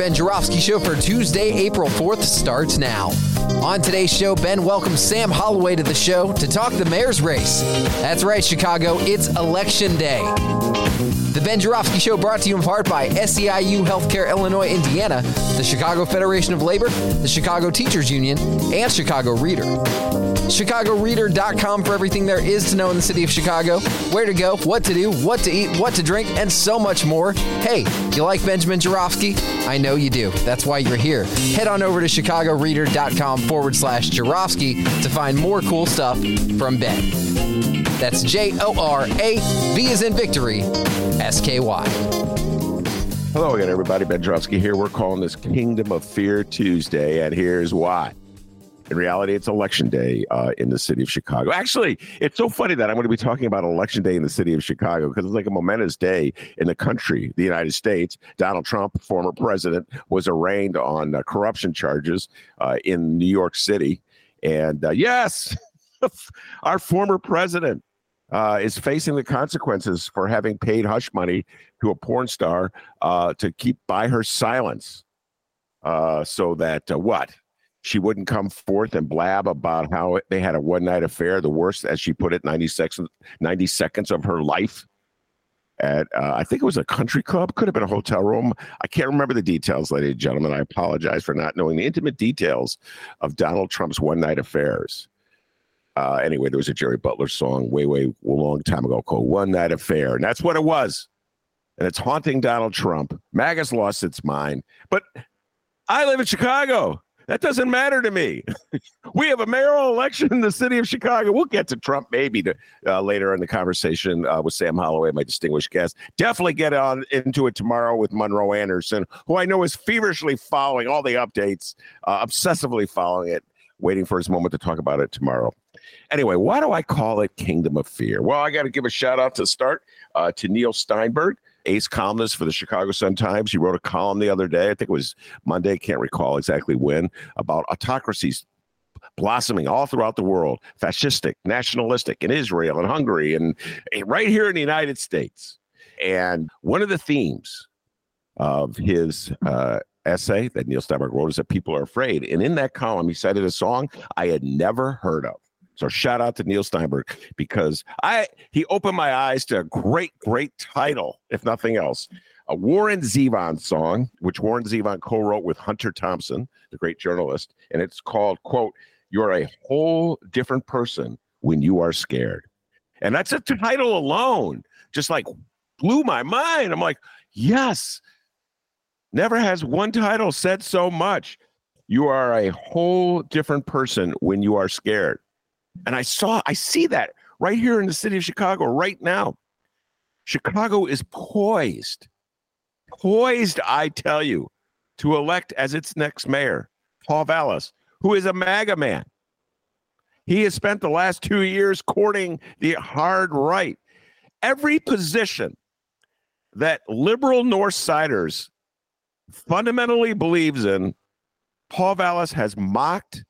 Ben Joravsky Show for Tuesday, April 4th starts now. On today's show, Ben welcomes Sam Holloway to the show to talk the mayor's race. That's right, Chicago, it's election day. The Ben Joravsky Show brought to you in part by SEIU Healthcare Illinois, Indiana, the Chicago Federation of Labor, the Chicago Teachers Union, and Chicago Reader. ChicagoReader.com for everything there is to know in the city of Chicago, where to go, what to do, what to eat, what to drink, and so much more. Hey, you like Benjamin Joravsky? I know you do. That's why you're here. Head on over to ChicagoReader.com forward slash Joravsky to find more cool stuff from Ben. That's J O R A V is in victory, S K Y. Hello again, everybody. Ben Joravsky here. We're calling this Kingdom of Fear Tuesday, and here's why. In reality, it's election day uh, in the city of Chicago. Actually, it's so funny that I'm going to be talking about election day in the city of Chicago because it's like a momentous day in the country, the United States. Donald Trump, former president, was arraigned on uh, corruption charges uh, in New York City. And uh, yes, our former president uh, is facing the consequences for having paid hush money to a porn star uh, to keep by her silence uh, so that uh, what she wouldn't come forth and blab about how they had a one night affair, the worst, as she put it, 90 seconds, 90 seconds of her life. At uh, I think it was a country club, could have been a hotel room. I can't remember the details, ladies and gentlemen. I apologize for not knowing the intimate details of Donald Trump's one night affairs. Uh, anyway, there was a Jerry Butler song way, way, long time ago called One Night Affair. And that's what it was. And it's haunting Donald Trump. MAGA's lost its mind. But I live in Chicago. That doesn't matter to me. we have a mayoral election in the city of Chicago. We'll get to Trump maybe to, uh, later in the conversation uh, with Sam Holloway, my distinguished guest. Definitely get on into it tomorrow with Monroe Anderson, who I know is feverishly following all the updates, uh, obsessively following it, waiting for his moment to talk about it tomorrow. Anyway, why do I call it Kingdom of Fear? Well, I got to give a shout out to start uh, to Neil Steinberg ace columnist for the Chicago Sun Times. He wrote a column the other day, I think it was Monday, can't recall exactly when, about autocracies blossoming all throughout the world, fascistic, nationalistic in Israel and Hungary and, right here in the United States. And one of the themes of his uh, essay that Neil Steinberg wrote is that people are afraid. And in that column, he cited a song I had never heard of. So shout out to Neil Steinberg because I he opened my eyes to a great, great title, if nothing else. A Warren Zevon song, which Warren Zevon co-wrote with Hunter Thompson, the great journalist, and it's called "quote You're a whole different person when you are scared," and that's a title alone, just like blew my mind. I'm like, yes, never has one title said so much. You are a whole different person when you are scared. And I saw, I see that right here in the city of Chicago right now. Chicago is poised, poised, I tell you, to elect as its next mayor, Paul Vallas, who is a MAGA man. He has spent the last two years courting the hard right. Every position that liberal North Siders fundamentally believes in, Paul Vallas has mocked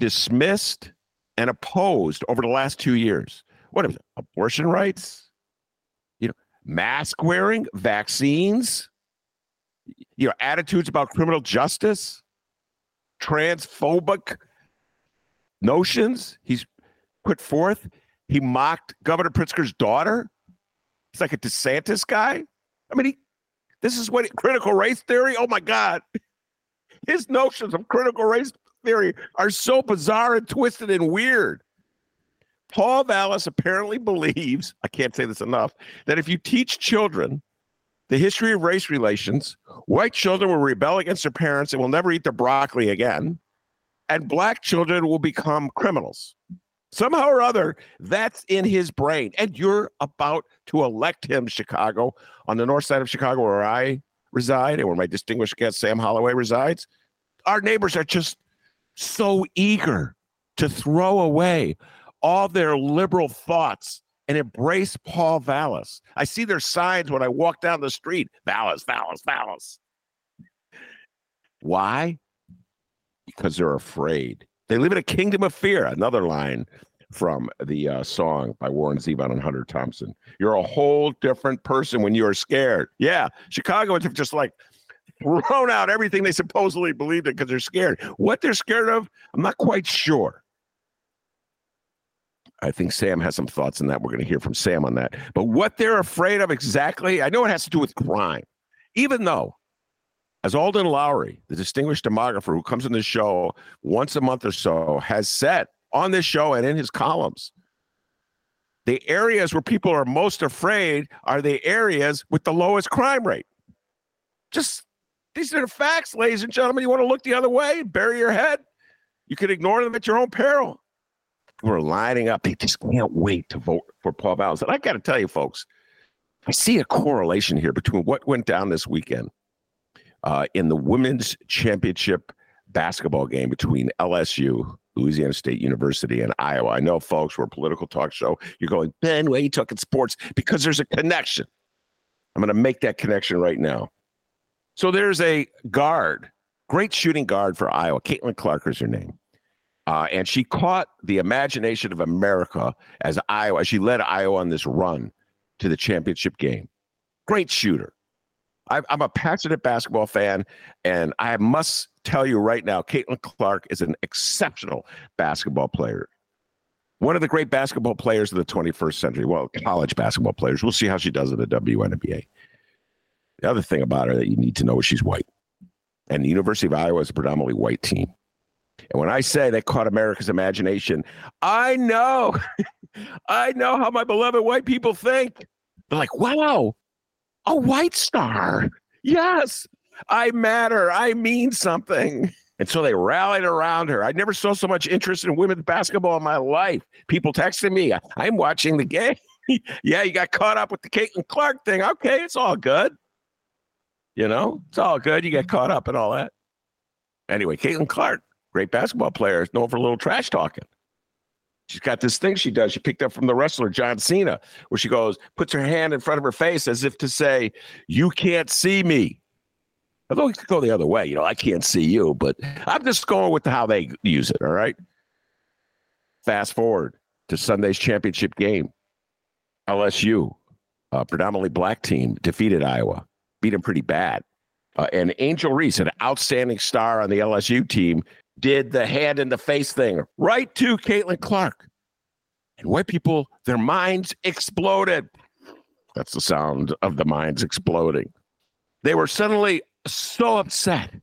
dismissed and opposed over the last two years. What is it? Abortion rights, you know, mask wearing, vaccines, you know, attitudes about criminal justice, transphobic notions he's put forth. He mocked Governor Pritzker's daughter. He's like a DeSantis guy. I mean, he, this is what critical race theory. Oh my God. His notions of critical race theory are so bizarre and twisted and weird. Paul Vallas apparently believes, I can't say this enough, that if you teach children the history of race relations, white children will rebel against their parents and will never eat their broccoli again, and black children will become criminals. Somehow or other, that's in his brain. And you're about to elect him, Chicago, on the north side of Chicago, where I reside and where my distinguished guest, Sam Holloway, resides. Our neighbors are just so eager to throw away all their liberal thoughts and embrace Paul Vallas. I see their signs when I walk down the street Vallas, Vallas, Vallas. Why? Because they're afraid. They live in a kingdom of fear. Another line from the uh, song by Warren Zevon and Hunter Thompson. You're a whole different person when you're scared. Yeah, Chicago is just like thrown out everything they supposedly believed in because they're scared. What they're scared of, I'm not quite sure. I think Sam has some thoughts on that. We're going to hear from Sam on that. But what they're afraid of exactly, I know it has to do with crime. Even though, as Alden Loury, the distinguished demographer who comes on the show once a month or so, has said on this show and in his columns, the areas where people are most afraid are the areas with the lowest crime rate. Just these are the facts, ladies and gentlemen. You want to look the other way, bury your head. You can ignore them at your own peril We're lining up. They just can't wait to vote for Paul. And I got to tell you, folks, I see a correlation here between what went down this weekend uh, in the women's championship basketball game between LSU, Louisiana State University, and Iowa. I know, folks, we're a political talk show. You're going, Ben, why are you talking sports? Because there's a connection. I'm going to make that connection right now. So there's a guard, great shooting guard for Iowa. Caitlin Clark is her name. Uh, and she caught the imagination of America as Iowa. She led Iowa on this run to the championship game. Great shooter. I, I'm a passionate basketball fan, and I must tell you right now, Caitlin Clark is an exceptional basketball player. One of the great basketball players of the 21st century. Well, college basketball players. We'll see how she does in the WNBA. The other thing about her that you need to know is she's white. And the University of Iowa is a predominantly white team. And when I say they caught America's imagination, I know, I know how my beloved white people think. They're like, wow, a white star. Yes, I matter. I mean something. And so they rallied around her. I never saw so much interest in women's basketball in my life. People texting me, I'm watching the game. yeah, you got caught up with the Caitlin Clark thing. Okay, it's all good. You know, it's all good. You get caught up and all that. Anyway, Caitlin Clark great basketball player, known for a little trash talking. She's got this thing she does. She picked up from the wrestler John Cena, where she goes, puts her hand in front of her face as if to say, "You can't see me." Although it could go the other way, you know, I can't see you, but I'm just going with how they use it. All right. Fast forward to Sunday's championship game. LSU, a predominantly black team, defeated Iowa, beat him pretty bad. Uh, and Angel Reese, an outstanding star on the LSU team, did the hand in the face thing right to Caitlin Clark. And white people, their minds exploded. That's the sound of the minds exploding. They were suddenly so upset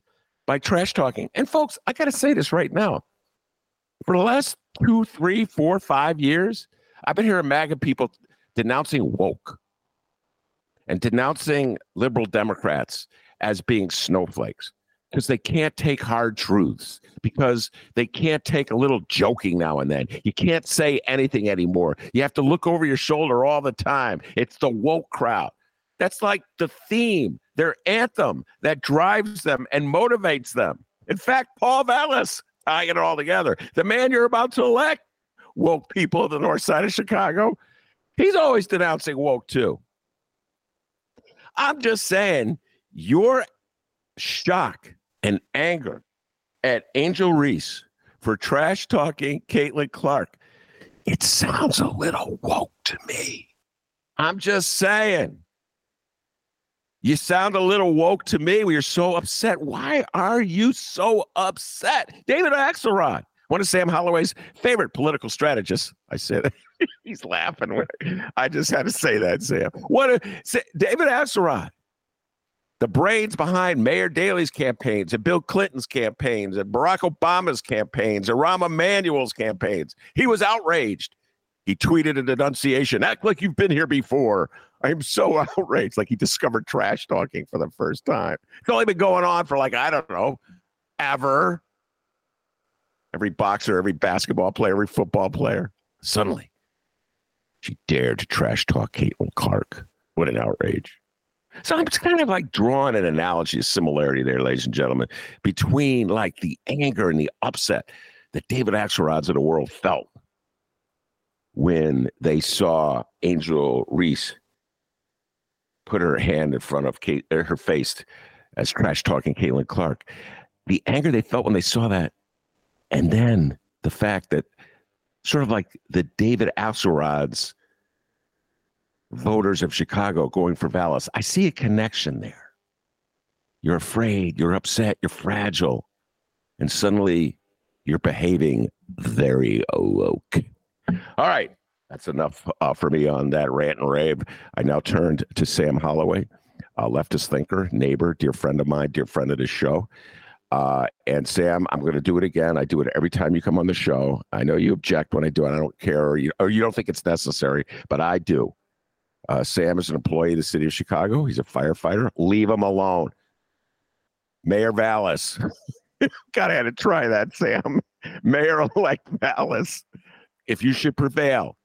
by trash talking. And folks, I got to say this right now. For the last two, three, four, five years, I've been hearing MAGA people denouncing woke and denouncing liberal Democrats as being snowflakes because they can't take hard truths because they can't take a little joking now and then. You can't say anything anymore. You have to look over your shoulder all the time. It's the woke crowd. That's like the theme, their anthem that drives them and motivates them. In fact, Paul Vallas tying it all together. The man you're about to elect, woke people of the north side of Chicago, he's always denouncing woke too. I'm just saying, your shock and anger at Angel Reese for trash talking Caitlin Clark, it sounds a little woke to me. I'm just saying. You sound a little woke to me. We are so upset. Why are you so upset? David Axelrod, one of Sam Holloway's favorite political strategists. I said he's laughing. I just had to say that, Sam. What a, David Axelrod the brains behind Mayor Daley's campaigns and Bill Clinton's campaigns and Barack Obama's campaigns and Rahm Emanuel's campaigns. He was outraged. He tweeted a denunciation. Act like you've been here before. I'm so outraged. Like he discovered trash talking for the first time. It's only been going on for like, I don't know, ever. Every boxer, every basketball player, every football player. Suddenly, she dared to trash talk Caitlin Clark. What an outrage. So I'm just kind of like drawing an analogy, a similarity there, ladies and gentlemen, between like the anger and the upset that David Axelrods of the world felt when they saw Angel Reese put her hand in front of Kate, uh, her face as trash talking Caitlin Clark. The anger they felt when they saw that, and then the fact that sort of like the David Axelrods voters of Chicago going for Vallas. I see a connection there. You're afraid, you're upset, you're fragile, and suddenly you're behaving very woke. All right, that's enough uh, for me on that rant and rave. I now turned to Sam Holloway, a leftist thinker, neighbor, dear friend of mine, dear friend of the show. Uh, and Sam, I'm going to do it again. I do it every time you come on the show. I know you object when I do it. I don't care, or you, or you don't think it's necessary, but I do. Uh, Sam is an employee of the city of Chicago. He's a firefighter. Leave him alone. Mayor Vallas. Gotta have to try that, Sam. Mayor elect Vallas. If you should prevail,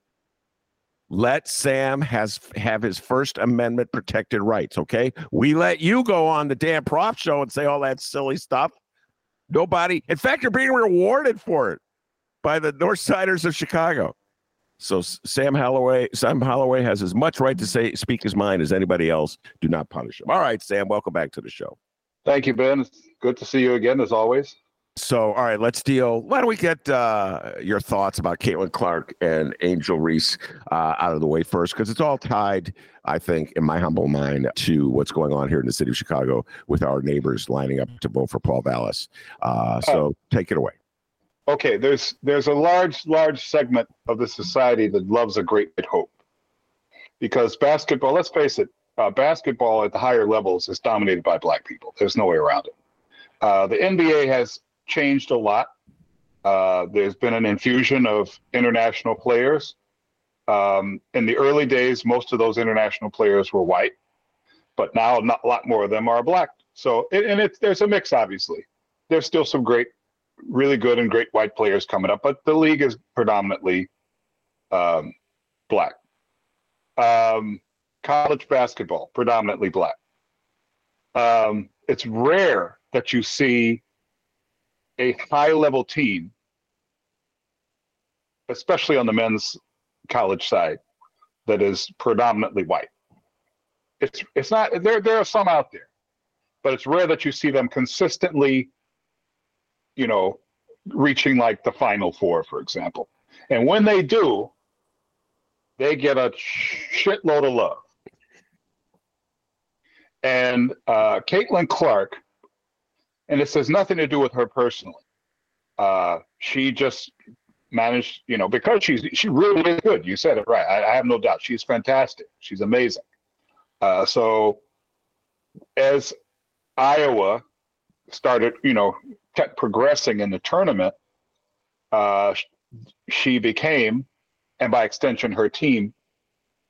let Sam has have his First Amendment protected rights. Okay, we let you go on the Dan Proft show and say all that silly stuff. Nobody, in fact, you're being rewarded for it by the North Siders of Chicago. So Sam Holloway, Sam Holloway has as much right to say speak his mind as anybody else. Do not punish him. All right, Sam, welcome back to the show. Thank you, Ben. It's good to see you again, as always. So, all right, let's deal. Why don't we get uh, your thoughts about Caitlin Clark and Angel Reese uh, out of the way first? Because it's all tied, I think, in my humble mind, to what's going on here in the city of Chicago with our neighbors lining up to vote for Paul Vallas. Uh, so, uh, take it away okay, there's there's a large large segment of the society that loves a great hope, because basketball. Let's face it, uh, basketball at the higher levels is dominated by black people. There's no way around it. Uh, the NBA has changed a lot. Uh, there's been an infusion of international players. Um, in the early days, most of those international players were white, but now a lot more of them are black. So, and it's there's a mix, obviously. There's still some great really good and great white players coming up, but the league is predominantly um, black. Um, college basketball, predominantly black. Um, it's rare that you see a high level team, especially on the men's college side, that is predominantly white. It's it's not there. There are some out there, but it's rare that you see them consistently you know, reaching like the final four, for example. And when they do, they get a shitload of love. And uh, Caitlin Clark, and this has nothing to do with her personally. Uh, she just managed, you know, because she's she really is good. You said it right. I, I have no doubt. She's fantastic. She's amazing. Uh, so as Iowa started, you know, kept progressing in the tournament, uh, she became, and by extension, her team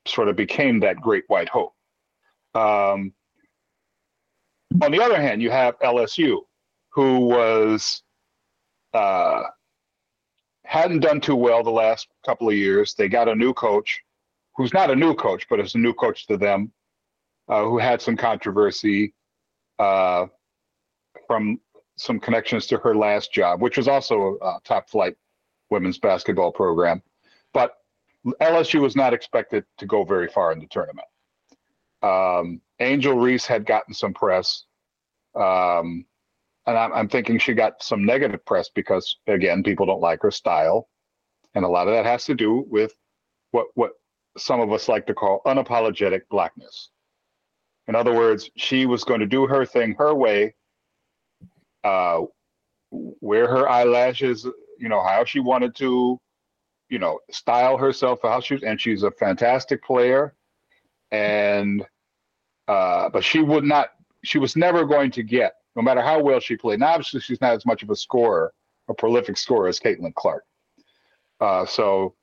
sort of became that great white hope. Um, on the other hand, you have LSU, who was uh, hadn't done too well the last couple of years. They got a new coach, who's not a new coach, but is a new coach to them, uh, who had some controversy uh, from some connections to her last job, which was also a, top flight women's basketball program. But LSU was not expected to go very far in the tournament. Um, Angel Reese had gotten some press. Um, and I'm, I'm, thinking she got some negative press because, again, people don't like her style. And a lot of that has to do with what, what some of us like to call unapologetic blackness. In other words, she was going to do her thing her way uh, wear her eyelashes, you know, how she wanted to, you know, style herself, how she, and she's a fantastic player. And, uh, but she would not, she was never going to get, no matter how well she played. Now, obviously, she's not as much of a scorer, a prolific scorer as Caitlin Clark. Uh, so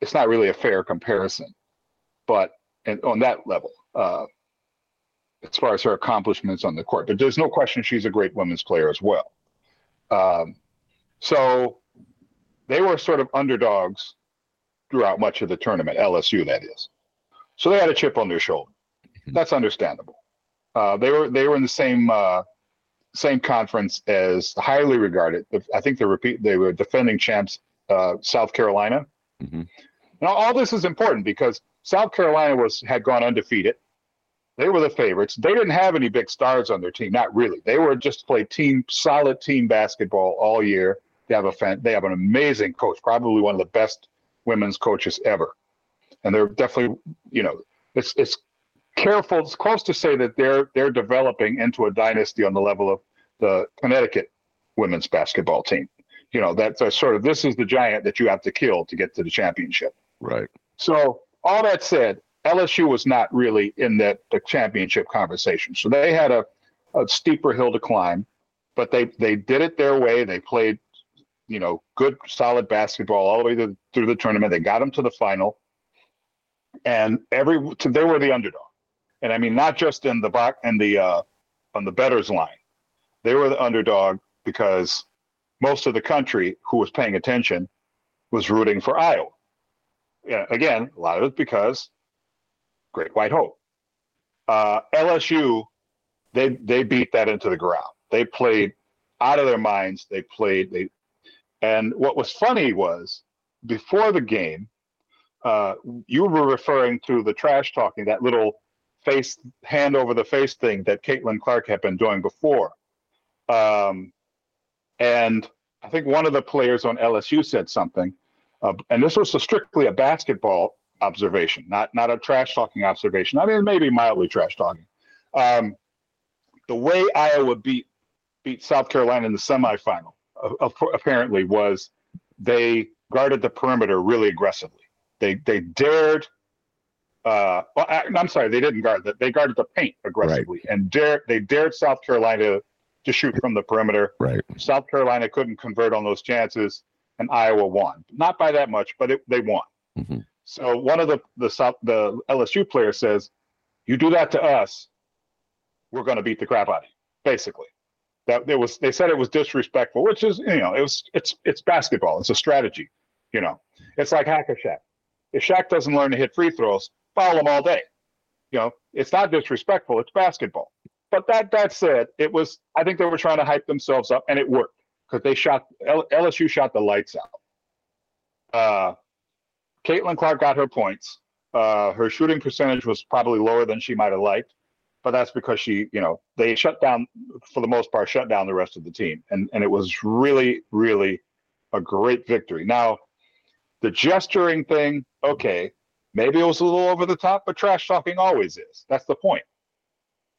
it's not really a fair comparison. But and on that level, uh, as far as her accomplishments on the court. But there's no question she's a great women's player as well. Um, so they were sort of underdogs throughout much of the tournament. LSU, that is. So they had a chip on their shoulder. That's understandable. Uh, they were they were in the same uh, same conference as highly regarded. I think they repeat they were defending champs, uh, South Carolina. Mm-hmm. Now all this is important because South Carolina was had gone undefeated. They were the favorites. They didn't have any big stars on their team, not really. They were just played team solid team basketball all year. They have a fan, they have an amazing coach, probably one of the best women's coaches ever, and they're definitely you know it's it's careful. It's close to say that they're they're developing into a dynasty on the level of the Connecticut women's basketball team. You know, that's a sort of this is the giant that you have to kill to get to the championship. Right. So all that said, LSU was not really in that the championship conversation. So they had a, a steeper hill to climb, but they they did it their way. They played, you know, good solid basketball all the way to, through the tournament. They got them to the final, and every they were the underdog and I mean not just in the box and the uh, on the betters line. They were the underdog because most of the country who was paying attention was rooting for Iowa. Yeah, again, a lot of it because Great White Hope. Uh, LSU, they they beat that into the ground. They played out of their minds. They played they, and what was funny was before the game, uh, you were referring to the trash talking that little face hand over the face thing that Caitlin Clark had been doing before. Um, and I think one of the players on LSU said something, uh, and this was strictly a basketball observation, not not a trash talking observation. I mean, maybe mildly trash talking. Um, the way Iowa beat beat South Carolina in the semifinal uh, apparently was they guarded the perimeter really aggressively. They they dared uh, well, I, am sorry, they didn't guard that. They guarded the paint aggressively right. and dared they dared South Carolina to shoot from the perimeter. Right. South Carolina couldn't convert on those chances, and Iowa won. Not by that much, but it, they won. Mm-hmm. So one of the the South the LSU players says, "You do that to us, we're going to beat the crap out of you." Basically, that there was they said it was disrespectful, which is you know it was it's it's basketball. It's a strategy. You know, it's like hack a Shaq. If Shaq doesn't learn to hit free throws, foul them all day. You know, it's not disrespectful. It's basketball. But that that said, it was. I think they were trying to hype themselves up, and it worked because they shot LSU shot the lights out. Uh, Caitlin Clark got her points. Uh, her shooting percentage was probably lower than she might have liked, but that's because she, you know, they shut down for the most part, shut down the rest of the team, and and it was really, really a great victory. Now, the gesturing thing, okay, Maybe it was a little over the top, but trash talking always is. That's the point.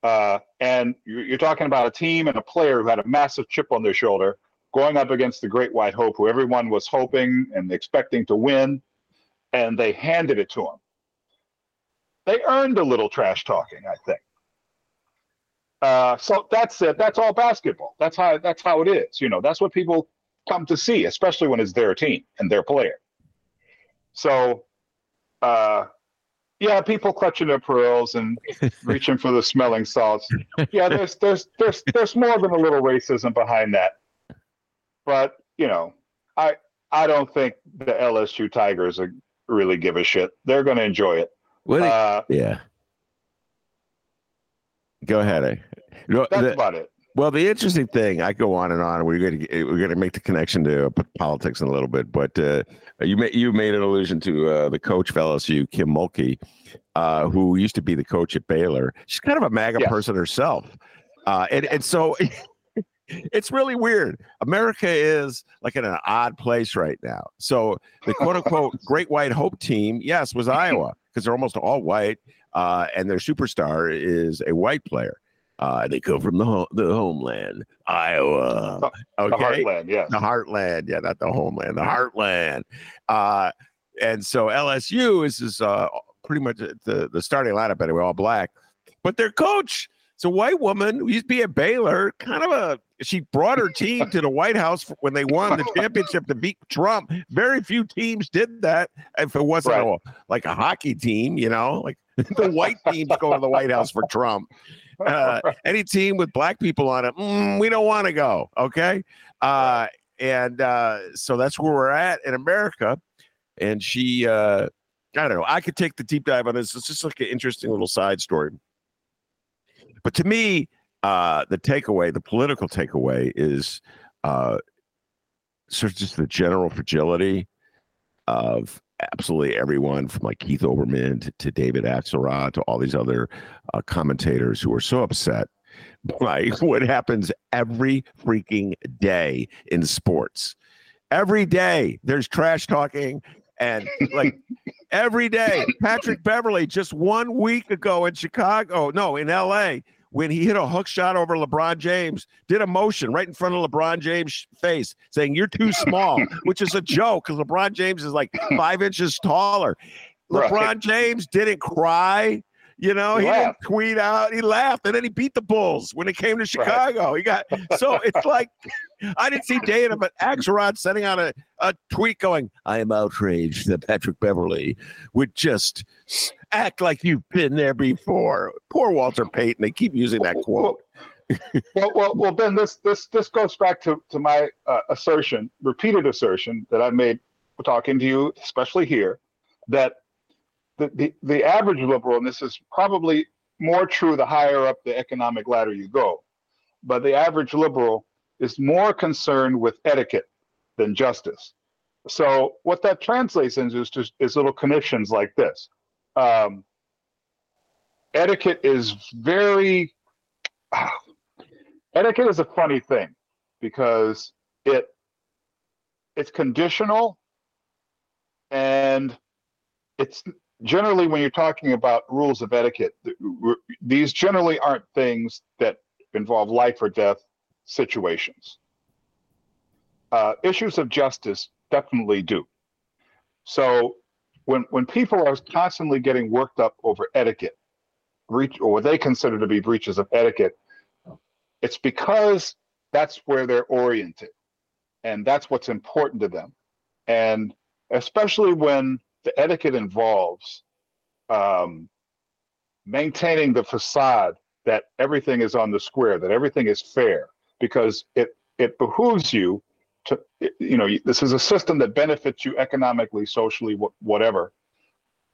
Uh, and you're, talking about a team and a player who had a massive chip on their shoulder going up against the Great White Hope, who everyone was hoping and expecting to win, and they handed it to them. They earned a little trash talking, I think. Uh, so that's it. That's all basketball. That's how that's how it is. You know, that's what people come to see, especially when it's their team and their player. So uh, yeah, people clutching their pearls and reaching for the smelling salts. Yeah, there's there's there's there's more than a little racism behind that. But you know, I I don't think the LSU Tigers are, really give a shit. They're going to enjoy it. uh, yeah. Go ahead. Eh? That's the, about it. Well, the interesting thing, I go on and on. We're going to we're going to make the connection to uh, politics in a little bit, but uh, you made you made an allusion to uh, the coach of LSU, Kim Mulkey, uh, who used to be the coach at Baylor. She's kind of a MAGA person herself, uh, and and so it's really weird. America is like in an odd place right now. So the quote unquote Great White Hope team, yes, was Iowa because they're almost all white, uh, and their superstar is a white player. Uh, they come from the ho- the homeland, Iowa. Okay, the heartland, yes, the heartland. Yeah, not the homeland, the heartland. Uh, and so LSU is is uh, pretty much the the starting lineup anyway, all black. But their coach, it's a white woman who used to be at Baylor. Kind of a she brought her team to the White House when they won the championship to beat Trump. Very few teams did that. If it wasn't right. a, like a hockey team, you know, like the white teams go to the White House for Trump. Uh, any team with black people on it, mm, we don't want to go. Okay. Uh, and uh, so that's where we're at in America. and she, uh, I don't know. I could take the deep dive on this. It's just like an interesting little side story. But to me, uh, the takeaway, the political takeaway, is uh, sort of just the general fragility of absolutely everyone from like Keith Olbermann to, to David Axelrod to all these other uh, commentators who are so upset by what happens every freaking day in sports. Every day there's trash talking and like every day. Patrick Beverley just one week ago in Chicago, no, in LA, when he hit a hook shot over LeBron James, did a motion right in front of LeBron James' face saying, You're too small, which is a joke because LeBron James is like five inches taller. LeBron right. James didn't cry. You know, he, he didn't tweet out. He laughed, and then he beat the Bulls when it came to Chicago. Right. He got so it's like I didn't see Dana, but Axelrod sending out a, a tweet going, "I am outraged that Patrick Beverley would just act like you've been there before." Poor Walter Payton. They keep using that quote. well, well, well, Ben. This this this goes back to to my uh, assertion, repeated assertion that I made talking to you, especially here, that the, the, the average liberal, and this is probably more true the higher up the economic ladder you go, but the average liberal is more concerned with etiquette than justice. So what that translates into is just is little connections like this. Um, etiquette is very uh, etiquette is a funny thing because it it's conditional and it's generally when you're talking about rules of etiquette these generally aren't things that involve life or death situations. Uh, issues of justice definitely do. So when when people are constantly getting worked up over etiquette breach or what they consider to be breaches of etiquette it's because that's where they're oriented and that's what's important to them. And especially when the etiquette involves um, maintaining the facade that everything is on the square, that everything is fair, because it it behooves you to you know this is a system that benefits you economically, socially, whatever,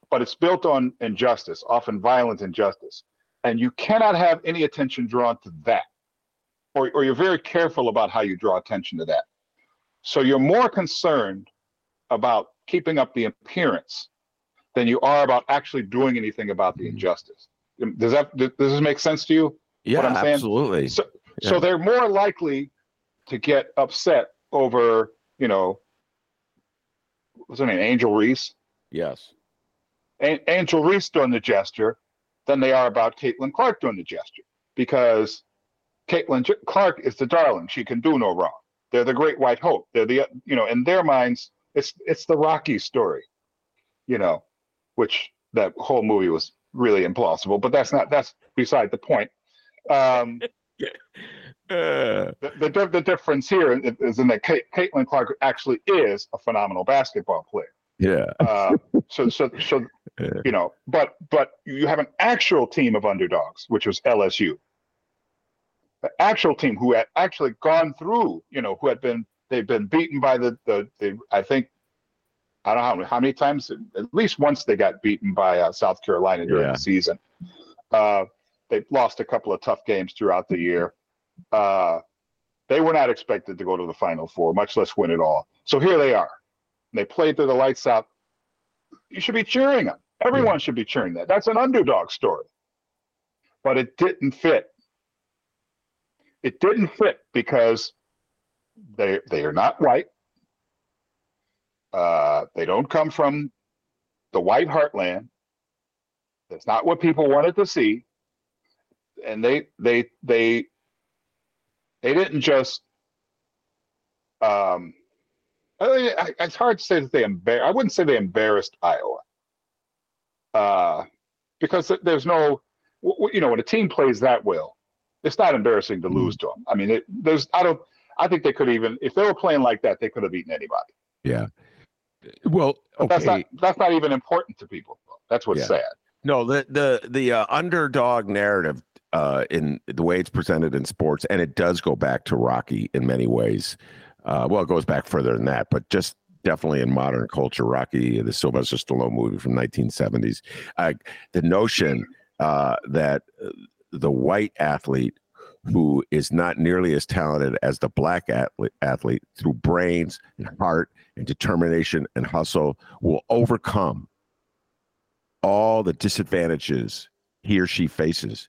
but it's built on injustice, often violent injustice, and you cannot have any attention drawn to that, or or you're very careful about how you draw attention to that. So you're more concerned about keeping up the appearance than you are about actually doing anything about the mm-hmm. injustice. Does that does this make sense to you? Yeah, absolutely. So, yeah. so they're more likely to get upset over, you know, what's her name, Angel Reese? Yes. A- Angel Reese doing the gesture than they are about Caitlin Clark doing the gesture because Caitlin Clark is the darling. She can do no wrong. They're the great white hope. They're the, you know, in their minds, it's it's the Rocky story, you know, which that whole movie was really implausible. But that's not that's beside the point. Um, uh. the, the, the difference here is in that Kate, Caitlin Clark actually is a phenomenal basketball player. Yeah. uh, so so so you know, but but you have an actual team of underdogs, which was LSU. The actual team who had actually gone through, you know, who had been they've been beaten by the the, the I think I don't know how many, how many times at least once they got beaten by uh, South Carolina during yeah. the season. Uh, they've lost a couple of tough games throughout the year. Uh, they were not expected to go to the Final Four, much less win it all. So here they are. They played through the lights out. You should be cheering them. Everyone yeah. should be cheering that. That's an underdog story. But it didn't fit. It didn't fit because they they are not white. Uh, they don't come from the white heartland. That's not what people wanted to see. And they they they they didn't just um I, it's hard to say that they embar- I wouldn't say they embarrassed Iowa. Uh, because there's no you know when a team plays that well, it's not embarrassing to lose to them. I mean, it, there's I don't I think they could even, if they were playing like that, they could have beaten anybody. Yeah. Well, okay. that's not that's not even important to people. That's what's yeah. sad. No, the the the uh, underdog narrative uh, in the way it's presented in sports, and it does go back to Rocky in many ways. Uh, well, it goes back further than that, but just definitely in modern culture. Rocky, the Sylvester Stallone movie from 1970s. Uh, the notion uh, that uh, the white athlete who is not nearly as talented as the black athlete, athlete through brains and heart and determination and hustle will overcome all the disadvantages he or she faces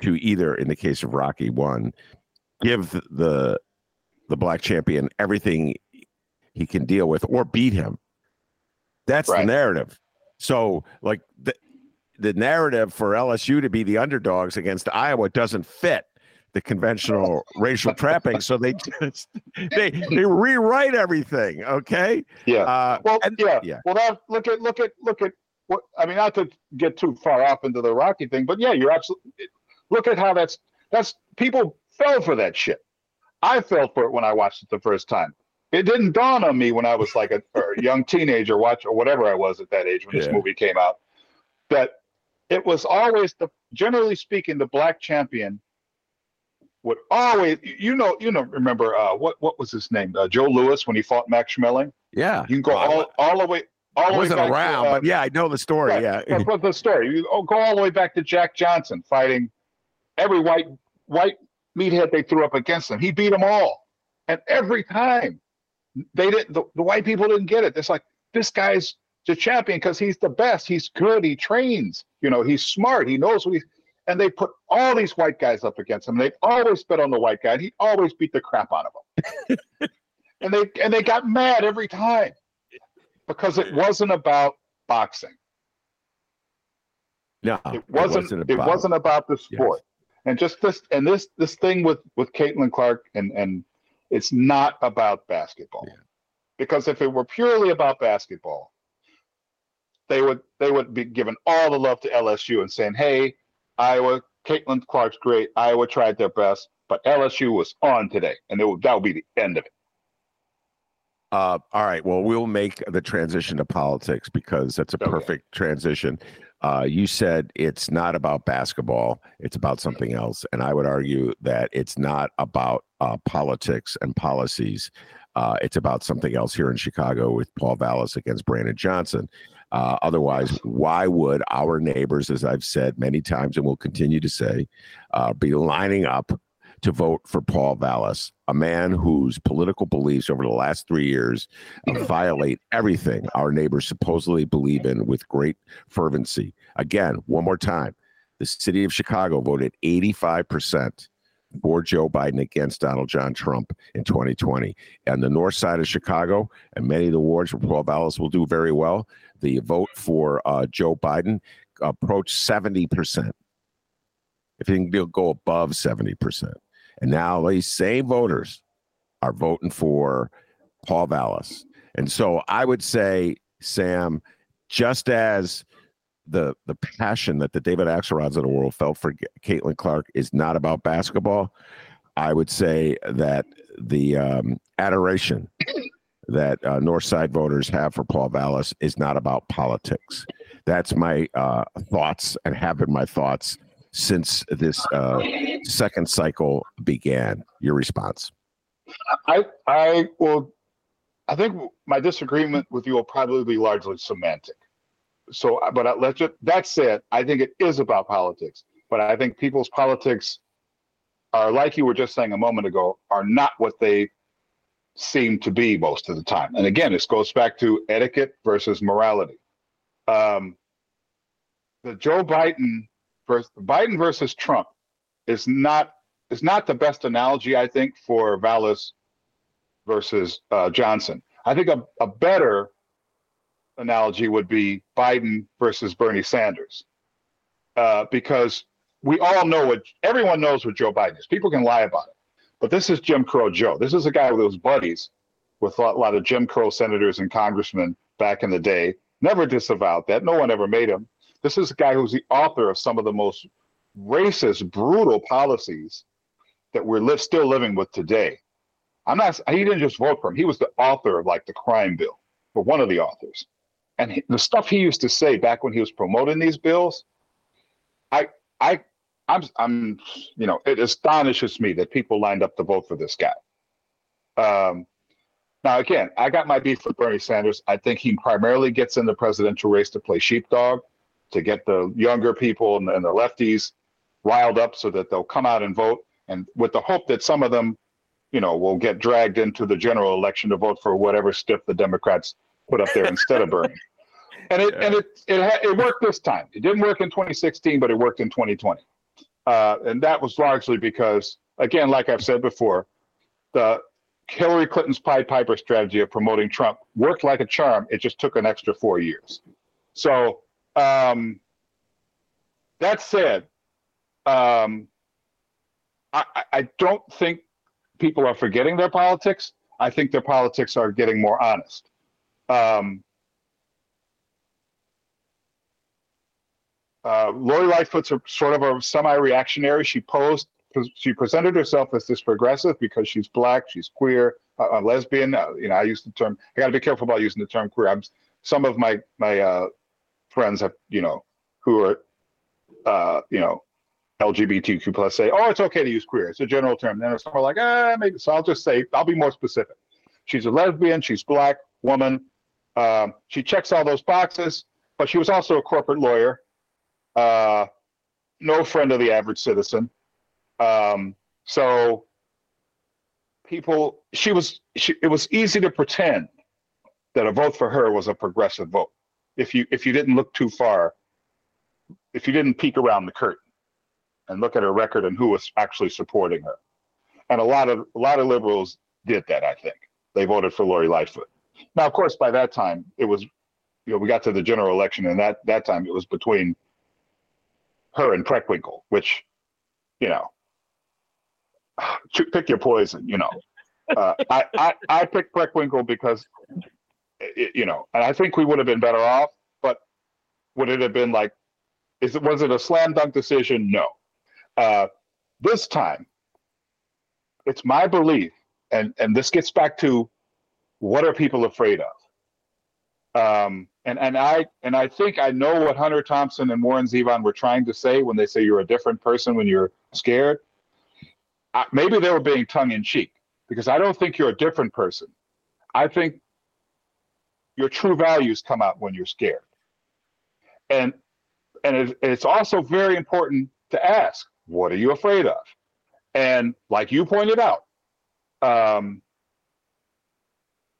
to either in the case of rocky one give the the black champion everything he can deal with or beat him that's right. the narrative so like the, the narrative for lsu to be the underdogs against iowa doesn't fit the conventional racial trapping. So they just they they rewrite everything. Okay. Yeah. Uh, well, and, yeah. Yeah. Well, now look at look at look at what I mean. Not to get too far off into the Rocky thing, but yeah, you're absolutely. Look at how that's that's people fell for that shit. I fell for it when I watched it the first time. It didn't dawn on me when I was like a, a young teenager, watch or whatever I was at that age when yeah. this movie came out, that it was always the generally speaking the black champion would always you know you know remember uh, what what was his name uh, Joe Louis when he fought Max Schmeling. Yeah, you can go all, all the way. All I wasn't way around, to, uh, but yeah, I know the story. Right, yeah, but the story you go all the way back to Jack Johnson fighting every white white meathead they threw up against him. He beat them all, and every time they didn't. The, the white people didn't get it. It's like this guy's the champion because he's the best. He's good. He trains. You know, he's smart. He knows what he's and they put all these white guys up against him. They always bet on the white guy, and he always beat the crap out of them. and they and they got mad every time because it wasn't about boxing. No, it wasn't. It wasn't about, it wasn't about the sport. And just this and this this thing with with Caitlin Clark and and it's not about basketball. Yeah. Because if it were purely about basketball, they would they would be giving all the love to LSU and saying, "Hey, Iowa, Caitlin Clark's great. Iowa tried their best, but LSU was on today, and will, that will be the end of it. Uh, all right. Well, we'll make the transition to politics because that's a okay. perfect transition. Uh, you said it's not about basketball; it's about something else, and I would argue that it's not about uh, politics and policies. Uh, it's about something else here in Chicago with Paul Vallas against Brandon Johnson. Uh, otherwise, why would our neighbors, as I've said many times and will continue to say, uh, be lining up to vote for Paul Vallas, a man whose political beliefs over the last three years violate everything our neighbors supposedly believe in with great fervency? Again, one more time, the city of Chicago voted 85% for Joe Biden against Donald John Trump in 2020. And the north side of Chicago and many of the wards where Paul Vallas will do very well, the vote for uh, Joe Biden approached 70%. If it can go above 70%. And now these same voters are voting for Paul Vallas. And so I would say, Sam, just as the the passion that the David Axelrods of the world felt for Caitlin Clark is not about basketball, I would say that the um, adoration that uh, Northside voters have for Paul Vallas is not about politics. That's my uh, thoughts and have been my thoughts since this uh, second cycle began. Your response? I I will. I think my disagreement with you will probably be largely semantic. So, but let's just, that said, I think it is about politics. But I think people's politics are like you were just saying a moment ago, are not what they seem to be most of the time. And again, this goes back to etiquette versus morality. Um, the Joe Biden versus Biden versus Trump is not is not the best analogy, I think, for Vallas versus uh, Johnson. I think a, a better analogy would be Biden versus Bernie Sanders, uh, because we all know what everyone knows what Joe Biden is. People can lie about it. But this is Jim Crow Joe. This is a guy with his buddies with a lot of Jim Crow senators and congressmen back in the day. Never disavowed that. No one ever made him. This is a guy who's the author of some of the most racist, brutal policies that we're li- still living with today. I'm not. He didn't just vote for him. He was the author of like the crime bill, or one of the authors. And he, the stuff he used to say back when he was promoting these bills, I I I'm, I'm, you know, it astonishes me that people lined up to vote for this guy. Um, Now, again, I got my beef with Bernie Sanders. I think he primarily gets in the presidential race to play sheepdog, to get the younger people and, and the lefties riled up so that they'll come out and vote, and with the hope that some of them, you know, will get dragged into the general election to vote for whatever stiff the Democrats put up there instead of Bernie. And it yeah. and it it, ha- it worked this time. It didn't work in 2016, but it worked in 2020, uh, and that was largely because, again, like I've said before, the Hillary Clinton's Pied Piper strategy of promoting Trump worked like a charm. It just took an extra four years. So um, that said, um, I, I don't think people are forgetting their politics. I think their politics are getting more honest. Um, uh, Lori Lightfoot's a, sort of a semi-reactionary. She posed, she presented herself as this progressive because she's black, she's queer, a lesbian. Uh, you know, I use the term. I got to be careful about using the term queer. I'm, some of my my uh, friends have, you know, who are, uh, you know, LGBTQ plus say, oh, it's okay to use queer. It's a general term. Then it's more like, ah, maybe. So I'll just say, I'll be more specific. She's a lesbian. She's black woman. Um, she checks all those boxes, but she was also a corporate lawyer. Uh, no friend of the average citizen. Um, so people, she was, she, it was easy to pretend that a vote for her was a progressive vote if you if you didn't look too far, if you didn't peek around the curtain and look at her record and who was actually supporting her. And a lot of a lot of liberals did that, I think. They voted for Lori Lightfoot. Now, of course, by that time it was, you know, we got to the general election, and that that time it was between her and Preckwinkle, which, you know, pick your poison. You know, uh, I, I I picked Preckwinkle because it, you know, and I think we would have been better off. But would it have been like, is it was it a slam dunk decision? No. Uh, this time, it's my belief, and and this gets back to what are people afraid of? Um, and and I and I think I know what Hunter Thompson and Warren Zevon were trying to say when they say you're a different person when you're scared. I, maybe they were being tongue in cheek because I don't think you're a different person. I think your true values come out when you're scared. And and it, it's also very important to ask, what are you afraid of? And like you pointed out, um,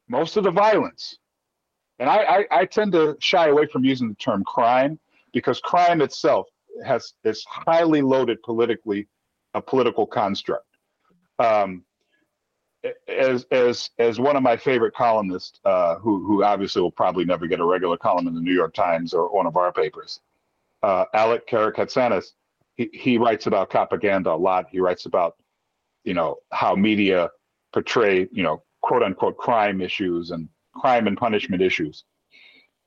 most of the violence, and I, I, I tend to shy away from using the term crime because crime itself has is highly loaded politically, a political construct. Um, as as as one of my favorite columnists, uh, who who obviously will probably never get a regular column in the New York Times or one of our papers, uh, Alec Karakatsanis, he he writes about propaganda a lot. He writes about, you know, how media portray, you know, quote unquote crime issues and crime and punishment issues,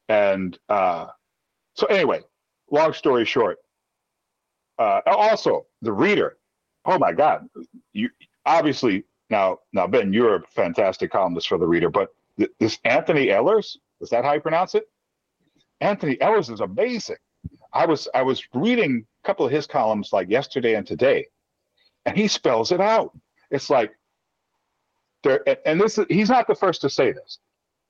and uh, so anyway, long story short, uh, also the reader. Oh my God, you obviously now, now Ben, you're a fantastic columnist for the Reader, but th- this Anthony Ellers, is that how you pronounce it? Anthony Ellers is amazing. I was I was reading a couple of his columns like yesterday and today, and he spells it out. It's like there, and this he's not the first to say this.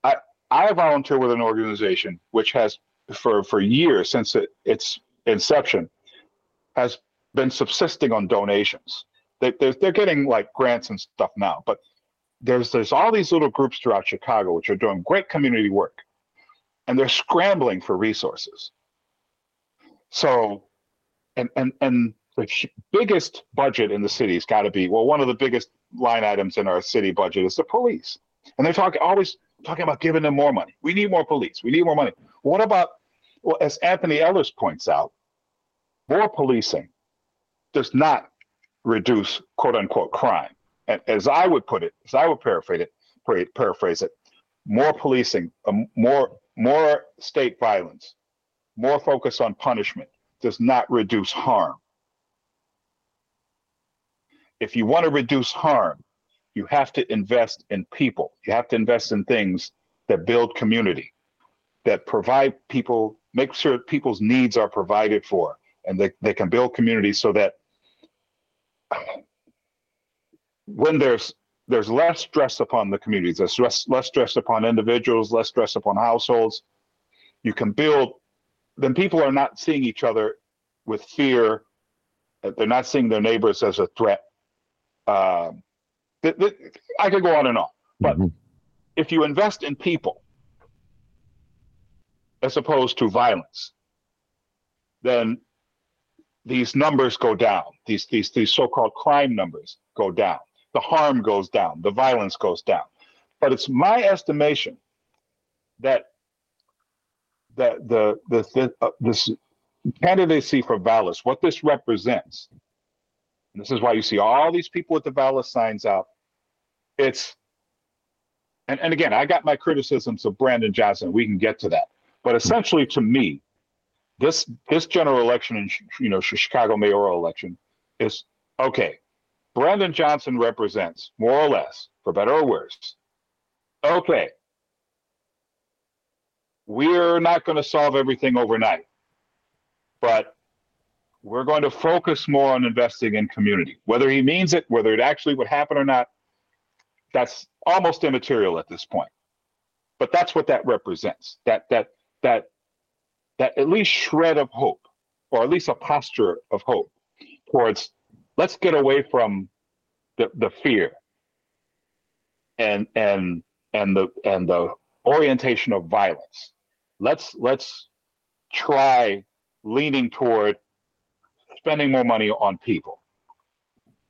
I I volunteer with an organization which has for for years since it, its inception has been subsisting on donations they, they're, they're getting like grants and stuff now, but there's there's all these little groups throughout Chicago which are doing great community work, and they're scrambling for resources. So, and and and the biggest budget in the city has got to be well, one of the biggest line items in our city budget is the police, and they're talking always talking about giving them more money. We need more police. We need more money. What about well, as Anthony Ellers points out, more policing does not reduce quote unquote crime. And as I would put it, as I would paraphrase it, paraphrase it, more policing, more more state violence, more focus on punishment does not reduce harm. If you want to reduce harm, you have to invest in people. You have to invest in things that build community, that provide people, make sure people's needs are provided for, and they, they can build community so that when there's there's less stress upon the communities. There's less, less stress upon individuals, less stress upon households. You can build. Then people are not seeing each other with fear. They're not seeing their neighbors as a threat. Um, th- th- I could go on and on, but mm-hmm. if you invest in people as opposed to violence, then these numbers go down. These these these so-called crime numbers go down. The harm goes down. The violence goes down. But it's my estimation that that the the, the uh, this candidacy for Vallas, what this represents, and this is why you see all these people with the Vallas signs out. It's and, and again, I got my criticisms of Brandon Johnson. We can get to that. But essentially, to me, this this general election in you know Chicago mayoral election is okay. Brandon Johnson represents more or less, for better or worse. Okay, we're not going to solve everything overnight, but we're going to focus more on investing in community. Whether he means it, whether it actually would happen or not, that's almost immaterial at this point. But that's what that represents. That that that that at least shred of hope, or at least a posture of hope towards let's get away from the, the fear and and and the and the orientation of violence. Let's let's try leaning toward spending more money on people.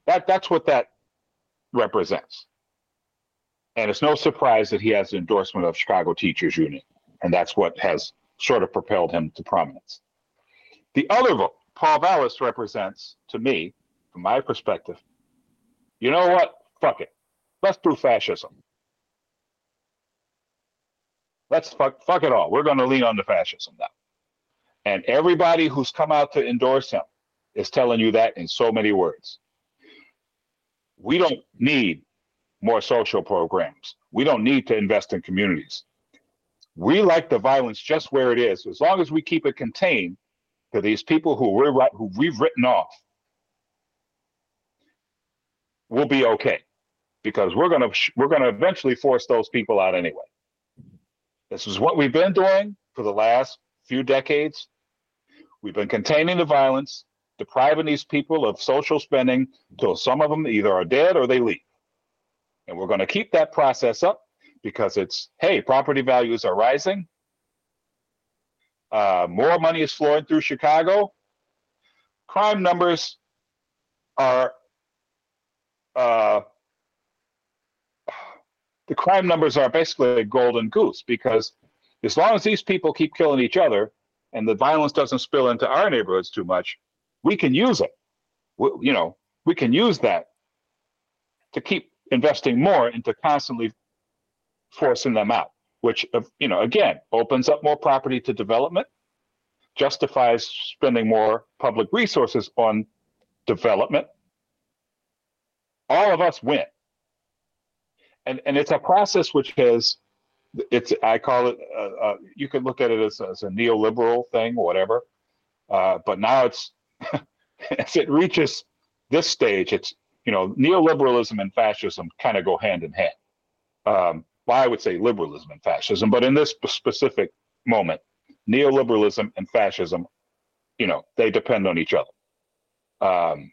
That that's what that represents. And it's no surprise that he has the endorsement of Chicago Teachers Union. And that's what has sort of propelled him to prominence. The other vote, Paul Vallas represents, to me, from my perspective, you know what? Fuck it. Let's do fascism. Let's fuck, fuck it all. We're going to lean on the fascism now. And everybody who's come out to endorse him is telling you that in so many words. We don't need more social programs. We don't need to invest in communities we like the violence just where it is, as long as we keep it contained to these people who we're who we've written off. We'll be okay, because we're gonna we're gonna eventually force those people out anyway. This is what we've been doing for the last few decades. We've been containing the violence, depriving these people of social spending till some of them either are dead or they leave. And we're going to keep that process up because it's hey, property values are rising. Uh, more money is flowing through Chicago. Crime numbers are uh, the crime numbers are basically a golden goose because as long as these people keep killing each other and the violence doesn't spill into our neighborhoods too much, we can use it. We, you know, we can use that to keep investing more into constantly forcing them out, which, you know, again, opens up more property to development, justifies spending more public resources on development. All of us win. And, and it's a process which has, it's, I call it, uh, uh, you could look at it as, as a neoliberal thing, whatever. Uh, but now it's, as it reaches this stage, it's, you know, neoliberalism and fascism kind of go hand in hand. Um, well, I would say liberalism and fascism, but in this specific moment, neoliberalism and fascism, you know, they depend on each other. Um,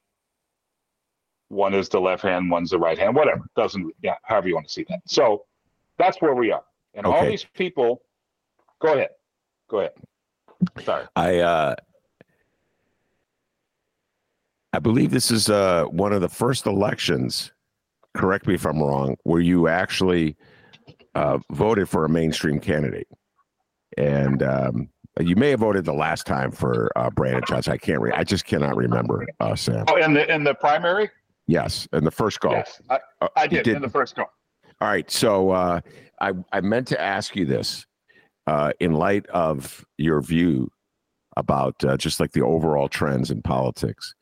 one is the left hand, one's the right hand, whatever. Doesn't, yeah, however you want to see that. So that's where we are. And okay. all these people, go ahead. Go ahead. Sorry. I, uh, I believe this is uh, one of the first elections, correct me if I'm wrong, where you actually uh, voted for a mainstream candidate, and um, you may have voted the last time for uh, Brandon Johnson. I can't. Re- I just cannot remember. Uh, Sam. Oh, in the in the primary. Yes, in the first go. Yes, I, uh, I did, did, in the first go. All right, so uh, I I meant to ask you this uh, in light of your view about uh, just like the overall trends in politics.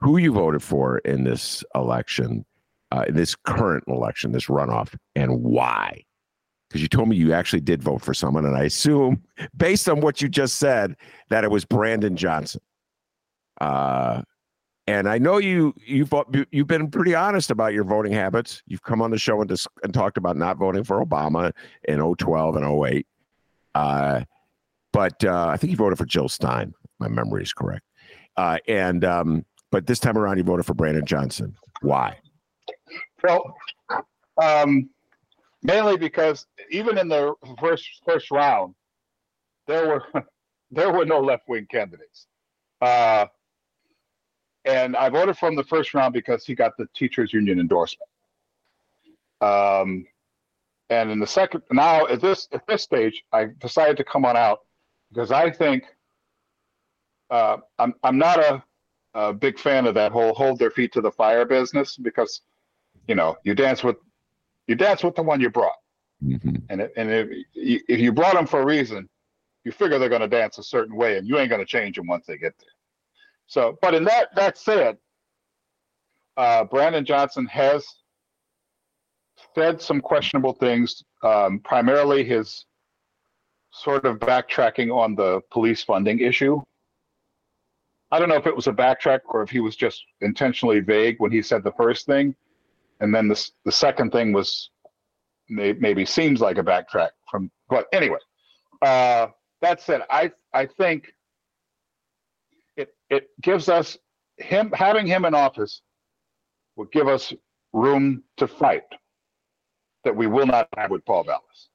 Who you voted for in this election, uh, in this current election, this runoff, and why? because you told me you actually did vote for someone, and I assume, based on what you just said, that it was Brandon Johnson. Uh, and I know you you've you've been pretty honest about your voting habits. You've come on the show and, dis- and talked about not voting for Obama in 012 and 08. Uh, but uh, I think you voted for Jill Stein. My memory is correct. Uh, and um, but this time around, you voted for Brandon Johnson. Why? Well, um, mainly because even in the first first round, there were there were no left wing candidates. Uh, and I voted for him the first round because he got the teachers union endorsement. Um, and in the second, now at this at this stage, I decided to come on out because I think uh, I'm I'm not a, a big fan of that whole hold their feet to the fire business because you know you dance with you dance with the one you brought, mm-hmm. and it, and if, if you brought them for a reason, you figure they're going to dance a certain way, and you ain't going to change them once they get there. So, but in that that said, uh, Brandon Johnson has said some questionable things, um, primarily his sort of backtracking on the police funding issue. I don't know if it was a backtrack or if he was just intentionally vague when he said the first thing, and then the the second thing was may, maybe seems like a backtrack from. But anyway, uh, that said, I I think it it gives us him having him in office will give us room to fight that we will not have with Paul Vallas.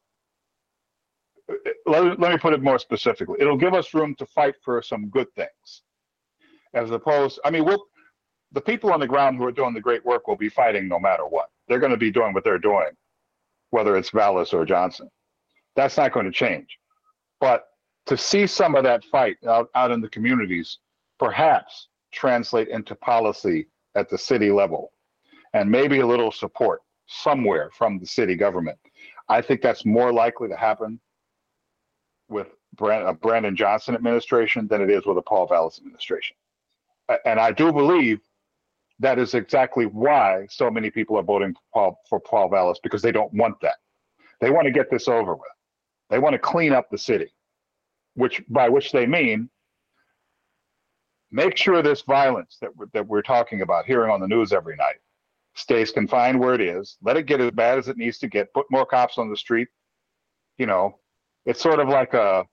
Let, let me put it more specifically. It'll give us room to fight for some good things, as opposed. I mean, we'll, the people on the ground who are doing the great work will be fighting no matter what. They're going to be doing what they're doing, whether it's Vallas or Johnson. That's not going to change. But to see some of that fight out, out in the communities perhaps translate into policy at the city level and maybe a little support somewhere from the city government. I think that's more likely to happen with a Brandon Johnson administration than it is with a Paul Vallas administration. And I do believe that is exactly why so many people are voting for Paul, for Paul Vallas because they don't want that. They want to get this over with. They want to clean up the city, which by which they mean make sure this violence that we're, that we're talking about, hearing on the news every night, stays confined where it is. Let it get as bad as it needs to get. Put more cops on the street. You know, it's sort of like a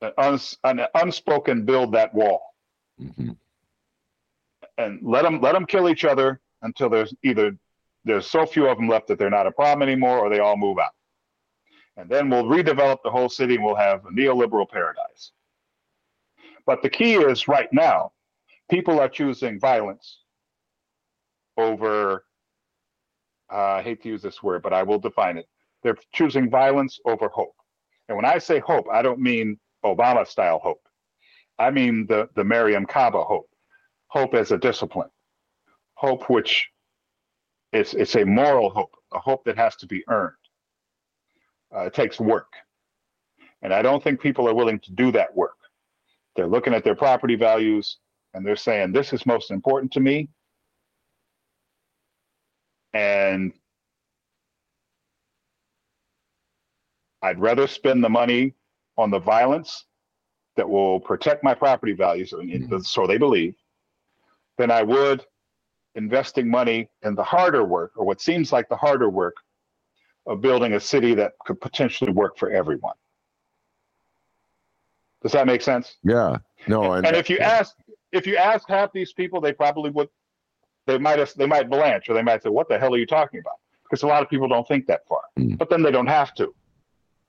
an, uns, an unspoken build that wall, mm-hmm. And let them let them kill each other until there's either there's so few of them left that they're not a problem anymore, or they all move out. And then we'll redevelop the whole city and we'll have a neoliberal paradise. But the key is right now, people are choosing violence over, uh, I hate to use this word, but I will define it. They're choosing violence over hope. And when I say hope, I don't mean Obama style hope. I mean the, the Mariame Kaba hope, hope as a discipline, hope which is it's a moral hope, a hope that has to be earned. Uh, it takes work. And I don't think people are willing to do that work. They're looking at their property values and they're saying, this is most important to me. And I'd rather spend the money on the violence that will protect my property values, mm-hmm. so they believe, than I would investing money in the harder work, or what seems like the harder work, of building a city that could potentially work for everyone. Does that make sense? Yeah. No. And, and if you ask, if you ask half these people, they probably would. They might have, they might blanch, or they might say, "What the hell are you talking about?" Because a lot of people don't think that far. Mm. But then they don't have to,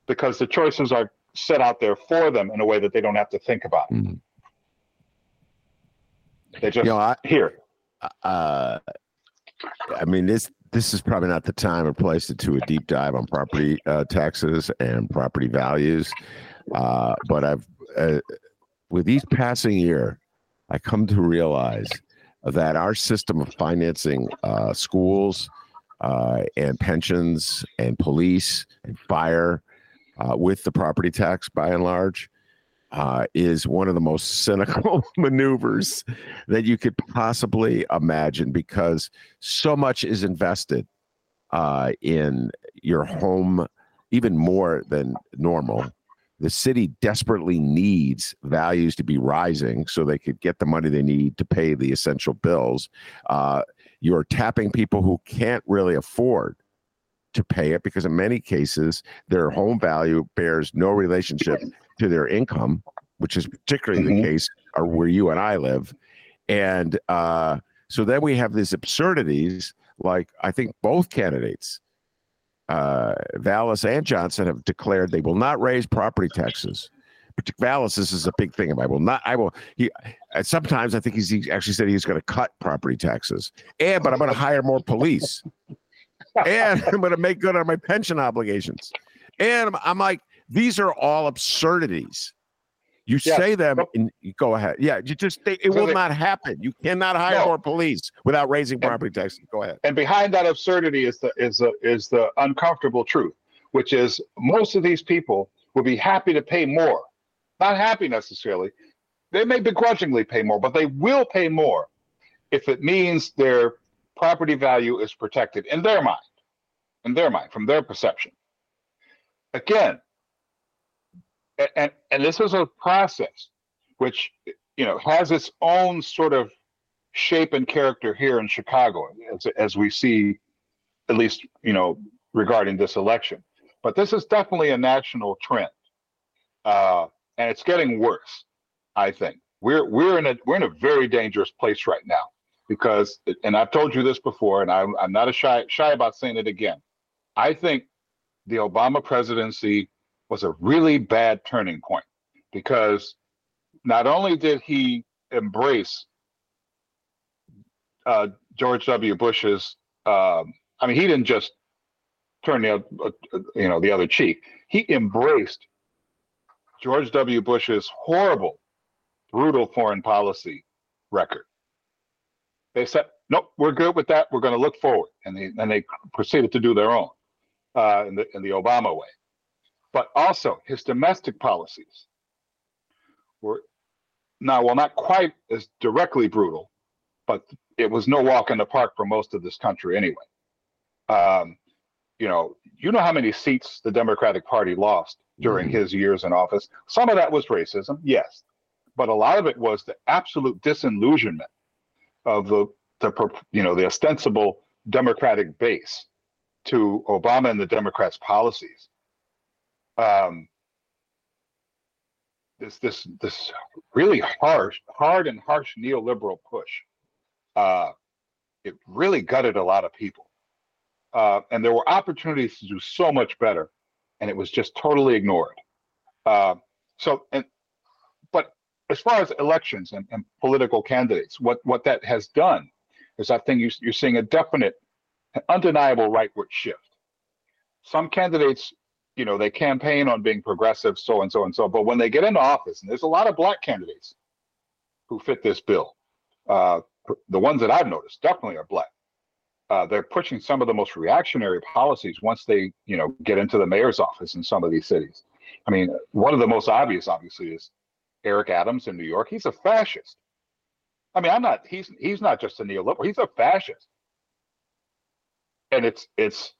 because the choices are set out there for them in a way that they don't have to think about. Mm. They just you know, I, here. Uh, I mean, this this is probably not the time or place to do a deep dive on property uh, taxes and property values. Uh, but I've uh, with each passing year, I come to realize that our system of financing uh, schools uh, and pensions and police and fire uh, with the property tax by and large uh, is one of the most cynical maneuvers that you could possibly imagine because so much is invested uh, in your home, even more than normal the city desperately needs values to be rising so they could get the money they need to pay the essential bills. Uh, you're tapping people who can't really afford to pay it because in many cases their home value bears no relationship to their income, which is particularly mm-hmm. the case or where you and I live. And uh, so then we have these absurdities like I think both candidates uh, Vallas and Johnson have declared they will not raise property taxes. Vallas, this is a big thing. I will not. I will. He. Sometimes I think he's he actually said he's going to cut property taxes, and but I'm going to hire more police, and I'm going to make good on my pension obligations, and I'm, I'm like, these are all absurdities. You yeah. say them and you go ahead. Yeah, you just they, it so will they, not happen. You cannot hire no. more police without raising property taxes. Go ahead. And behind that absurdity is the is the is the uncomfortable truth, which is most of these people will be happy to pay more. Not happy necessarily. They may begrudgingly pay more, but they will pay more if it means their property value is protected in their mind, in their mind, from their perception. Again, and and this is a process which you know has its own sort of shape and character here in Chicago, as, as we see, at least you know regarding this election. But this is definitely a national trend, uh, and it's getting worse. I think we're we're in a we're in a very dangerous place right now because, and I've told you this before, and I'm I'm not shy shy about saying it again. I think the Obama presidency was a really bad turning point because not only did he embrace uh, George W. Bush's, um, I mean, he didn't just turn the uh, you know the other cheek. He embraced George W. Bush's horrible, brutal foreign policy record. They said, "Nope, we're good with that. We're going to look forward," and they and they proceeded to do their own uh, in the in the Obama way but also his domestic policies were now, well, not quite as directly brutal, but it was no walk in the park for most of this country anyway. Um, you know, you know how many seats the Democratic Party lost during mm-hmm. his years in office. Some of that was racism, yes, but a lot of it was the absolute disillusionment of the, the you know, the ostensible Democratic base to Obama and the Democrats' policies um, this this this really harsh, hard and harsh neoliberal push. Uh, it really gutted a lot of people, uh, and there were opportunities to do so much better, and it was just totally ignored. Uh, so, and but as far as elections and, and, political candidates, what what that has done is I think you, you're seeing a definite, undeniable rightward shift. Some candidates you know, they campaign on being progressive, so and so and so. But when they get into office, and there's a lot of black candidates who fit this bill, uh, the ones that I've noticed definitely are black. Uh, they're pushing some of the most reactionary policies once they, you know, get into the mayor's office in some of these cities. I mean, one of the most obvious, obviously, is Eric Adams in New York. He's a fascist. I mean, I'm not. He's he's not just a neoliberal. He's a fascist, and it's it's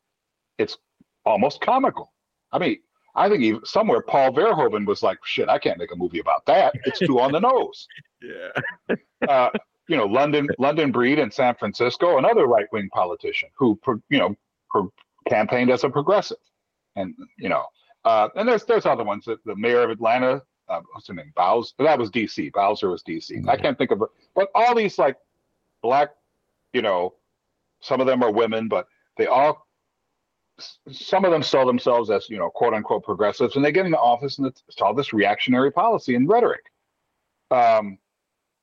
it's almost comical I mean, I think even somewhere Paul Verhoeven was like, "Shit, I can't make a movie about that. It's too on the nose." Yeah. uh, you know, London London Breed in San Francisco, another right wing politician who, you know, campaigned as a progressive, and you know, uh, and there's there's other ones. The, the mayor of Atlanta, uh, what's her name? Bowser. That was D.C. Bowser was D.C. Mm-hmm. I can't think of it, but all these like black, you know, some of them are women, but they all some of them sell themselves as you know quote unquote progressives and they get into office and it's all this reactionary policy and rhetoric. Um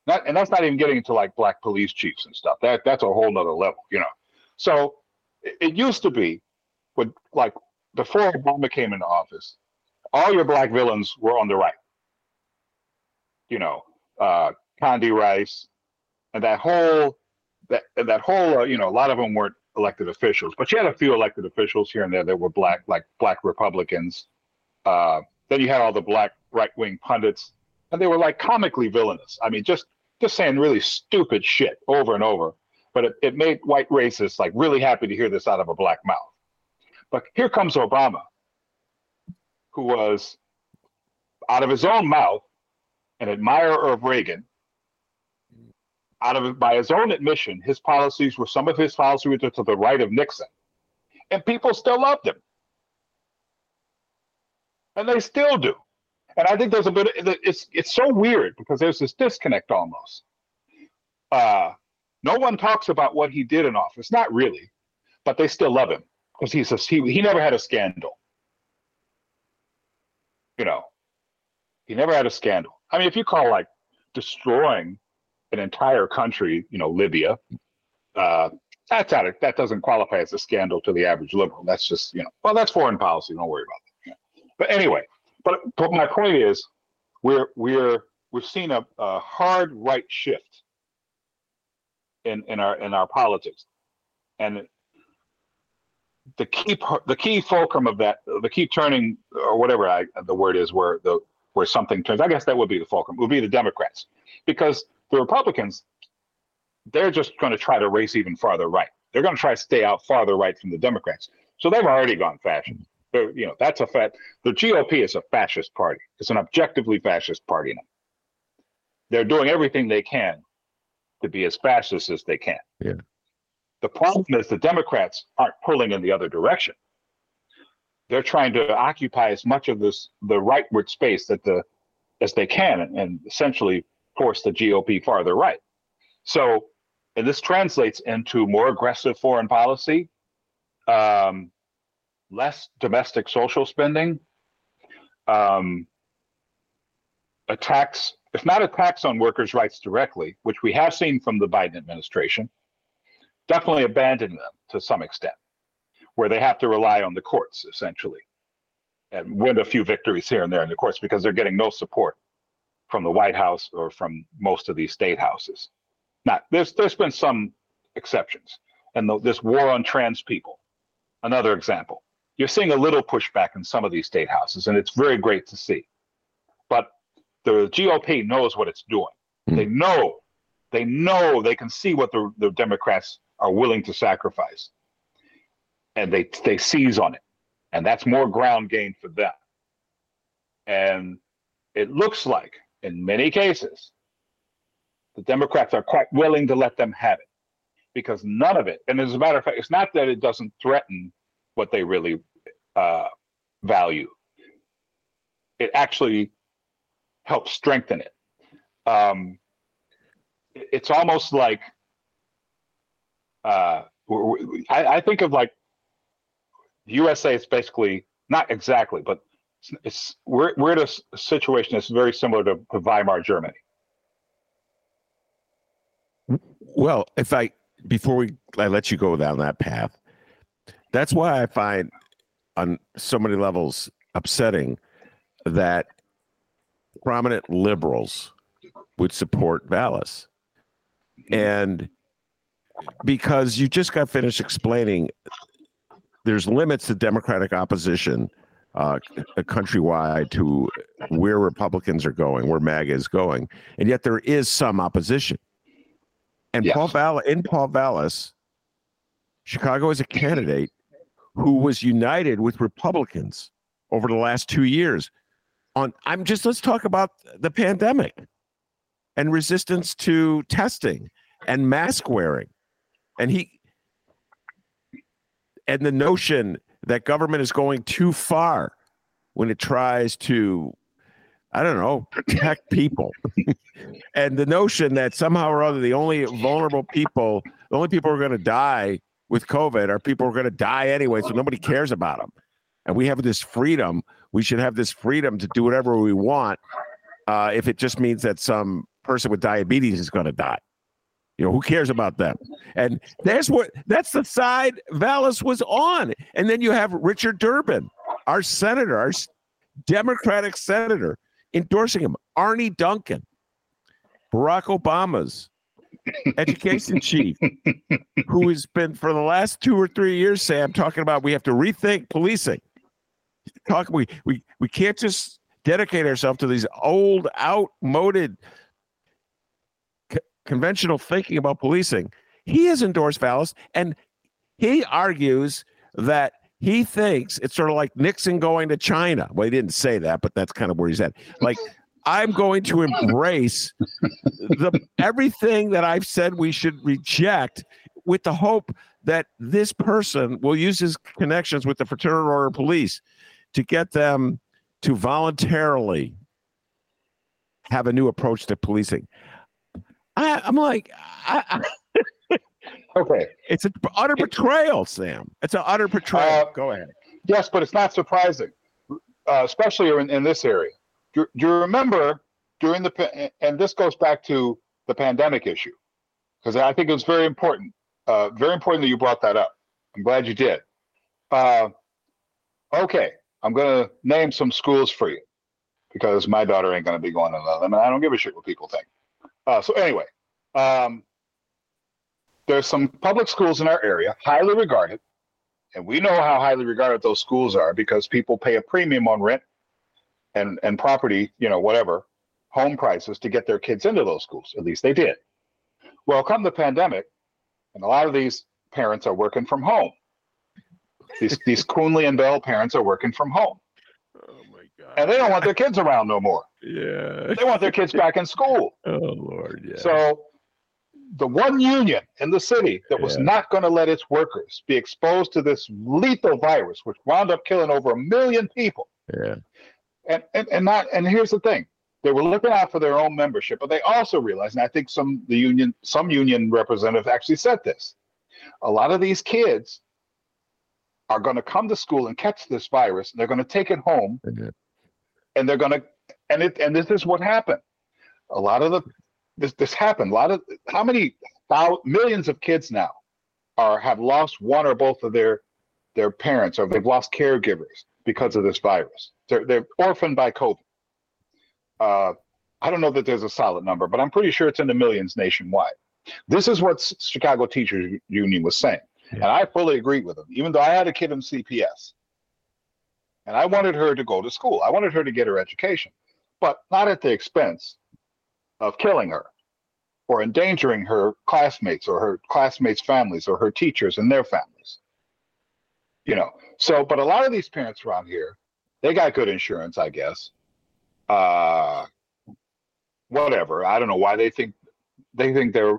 not, and that's not even getting into like black police chiefs and stuff. That that's a whole nother level you know. So it, it used to be with like before obama came into office all your black villains were on the right. You know uh condi rice and that whole that that whole uh, you know a lot of them weren't elected officials, but you had a few elected officials here and there that were black, like black Republicans. Uh, then you had all the black right wing pundits, and they were like comically villainous. I mean, just just saying really stupid shit over and over. But it, it made white racists like really happy to hear this out of a black mouth. But here comes Obama, who was out of his own mouth, an admirer of Reagan. Out of it by his own admission, his policies were some of his policies were to the right of Nixon, and people still loved him, and they still do. And I think there's a bit. Of, it's it's so weird because there's this disconnect almost. Uh, no one talks about what he did in office, not really, but they still love him because he's a, he he never had a scandal. You know, he never had a scandal. I mean, if you call like destroying an entire country, you know, Libya, uh, that's out of, that doesn't qualify as a scandal to the average liberal. That's just, you know, well, that's foreign policy. Don't worry about that. But anyway, but, but my point is, we're we're we've seen a, a hard right shift in in our in our politics, and the key part, the key fulcrum of that, the key turning or whatever I, the word is, where the where something turns. I guess that would be the fulcrum. Would be the Democrats, because the Republicans, they're just going to try to race even farther right. They're going to try to stay out farther right from the Democrats. So they've already gone fascist. They're, you know, that's a fact. The GOP is a fascist party. It's an objectively fascist party now. They're doing everything they can to be as fascist as they can. Yeah. The problem is the Democrats aren't pulling in the other direction. They're trying to occupy as much of this the rightward space that the as they can and, and essentially force the GOP farther right. So, and this translates into more aggressive foreign policy, um, less domestic social spending, um, attacks, if not attacks on workers' rights directly, which we have seen from the Biden administration, definitely abandoning them to some extent, where they have to rely on the courts essentially and win a few victories here and there in the courts because they're getting no support from the White House or from most of these state houses. Now, there's there's been some exceptions, and the, this war on trans people, another example. You're seeing a little pushback in some of these state houses, and it's very great to see. But the GOP knows what it's doing. Mm. They know, they know, they can see what the, the Democrats are willing to sacrifice, and they they seize on it, and that's more ground gain for them. And it looks like in many cases, the Democrats are quite willing to let them have it because none of it, and as a matter of fact, it's not that it doesn't threaten what they really uh, value, it actually helps strengthen it. Um, it's almost like uh, I, I think of like USA is basically not exactly, but it's we're we're in a situation that's very similar to, to Weimar Germany. Well, if I before we I let you go down that path, that's why I find on so many levels upsetting that prominent liberals would support Vallas. And because you just got finished explaining there's limits to democratic opposition uh, countrywide to where Republicans are going, where MAGA is going, and yet there is some opposition. And yes. Paul Val- in Paul Vallas, Chicago is a candidate who was united with Republicans over the last two years. On I'm just let's talk about the pandemic and resistance to testing and mask wearing, and he and the notion that government is going too far when it tries to I don't know, protect people. and the notion that somehow or other the only vulnerable people, the only people who are going to die with COVID are people who are going to die anyway, so nobody cares about them. And we have this freedom. We should have this freedom to do whatever we want uh, if it just means that some person with diabetes is going to die. You know, who cares about them? And that's what that's the side Vallas was on. And then you have Richard Durbin, our senator, our Democratic senator, endorsing him. Arne Duncan, Barack Obama's education chief, who has been for the last two or three years, Sam, talking about we have to rethink policing. Talk we we we can't just dedicate ourselves to these old, outmoded conventional thinking about policing. He has endorsed Vallas, and he argues that he thinks it's sort of like Nixon going to China. Well, he didn't say that, but that's kind of where he's at. Like, I'm going to embrace the everything that I've said we should reject with the hope that this person will use his connections with the fraternal order police to get them to voluntarily have a new approach to policing. I, am like, I, I, okay, it's an utter betrayal, Sam. It's an utter betrayal. Uh, Go ahead. Yes, but it's not surprising, uh, especially in, in this area. Do, do you remember during the and this goes back to the pandemic issue because I think it was very important, uh, very important that you brought that up. I'm glad you did. Uh, okay, I'm going to name some schools for you because my daughter ain't going to be going to them, and I don't give a shit what people think. Uh, so anyway, um, there's some public schools in our area, highly regarded, and we know how highly regarded those schools are because people pay a premium on rent and and property, you know, whatever, home prices to get their kids into those schools. At least they did. Well, come the pandemic, and a lot of these parents are working from home. These these Coonley and Bell parents are working from home. Oh my god! And they don't want their kids around no more. Yeah. They want their kids back in school. Oh Lord, yeah. So the one union in the city that was yeah. not going to let its workers be exposed to this lethal virus, which wound up killing over a million people. Yeah. And, and and not and here's the thing. They were looking out for their own membership, but they also realized, and I think some the union some union representative actually said this. A lot of these kids are going to come to school and catch this virus. And they're going to take it home, mm-hmm. and they're going to and it and this is what happened. A lot of the this this happened. A lot of how many thousands, millions of kids now are have lost one or both of their their parents or they've lost caregivers because of this virus. They're they're orphaned by COVID. Uh, I don't know that there's a solid number, but I'm pretty sure it's in the millions nationwide. This is what Chicago Teachers Union was saying. Yeah. And I fully agree with them, even though I had a kid in CPS. And I wanted her to go to school. I wanted her to get her education, but not at the expense of killing her or endangering her classmates or her classmates' families or her teachers and their families. You know, so, but a lot of these parents around here, they got good insurance, I guess. Uh, whatever. I don't know why they think they think they're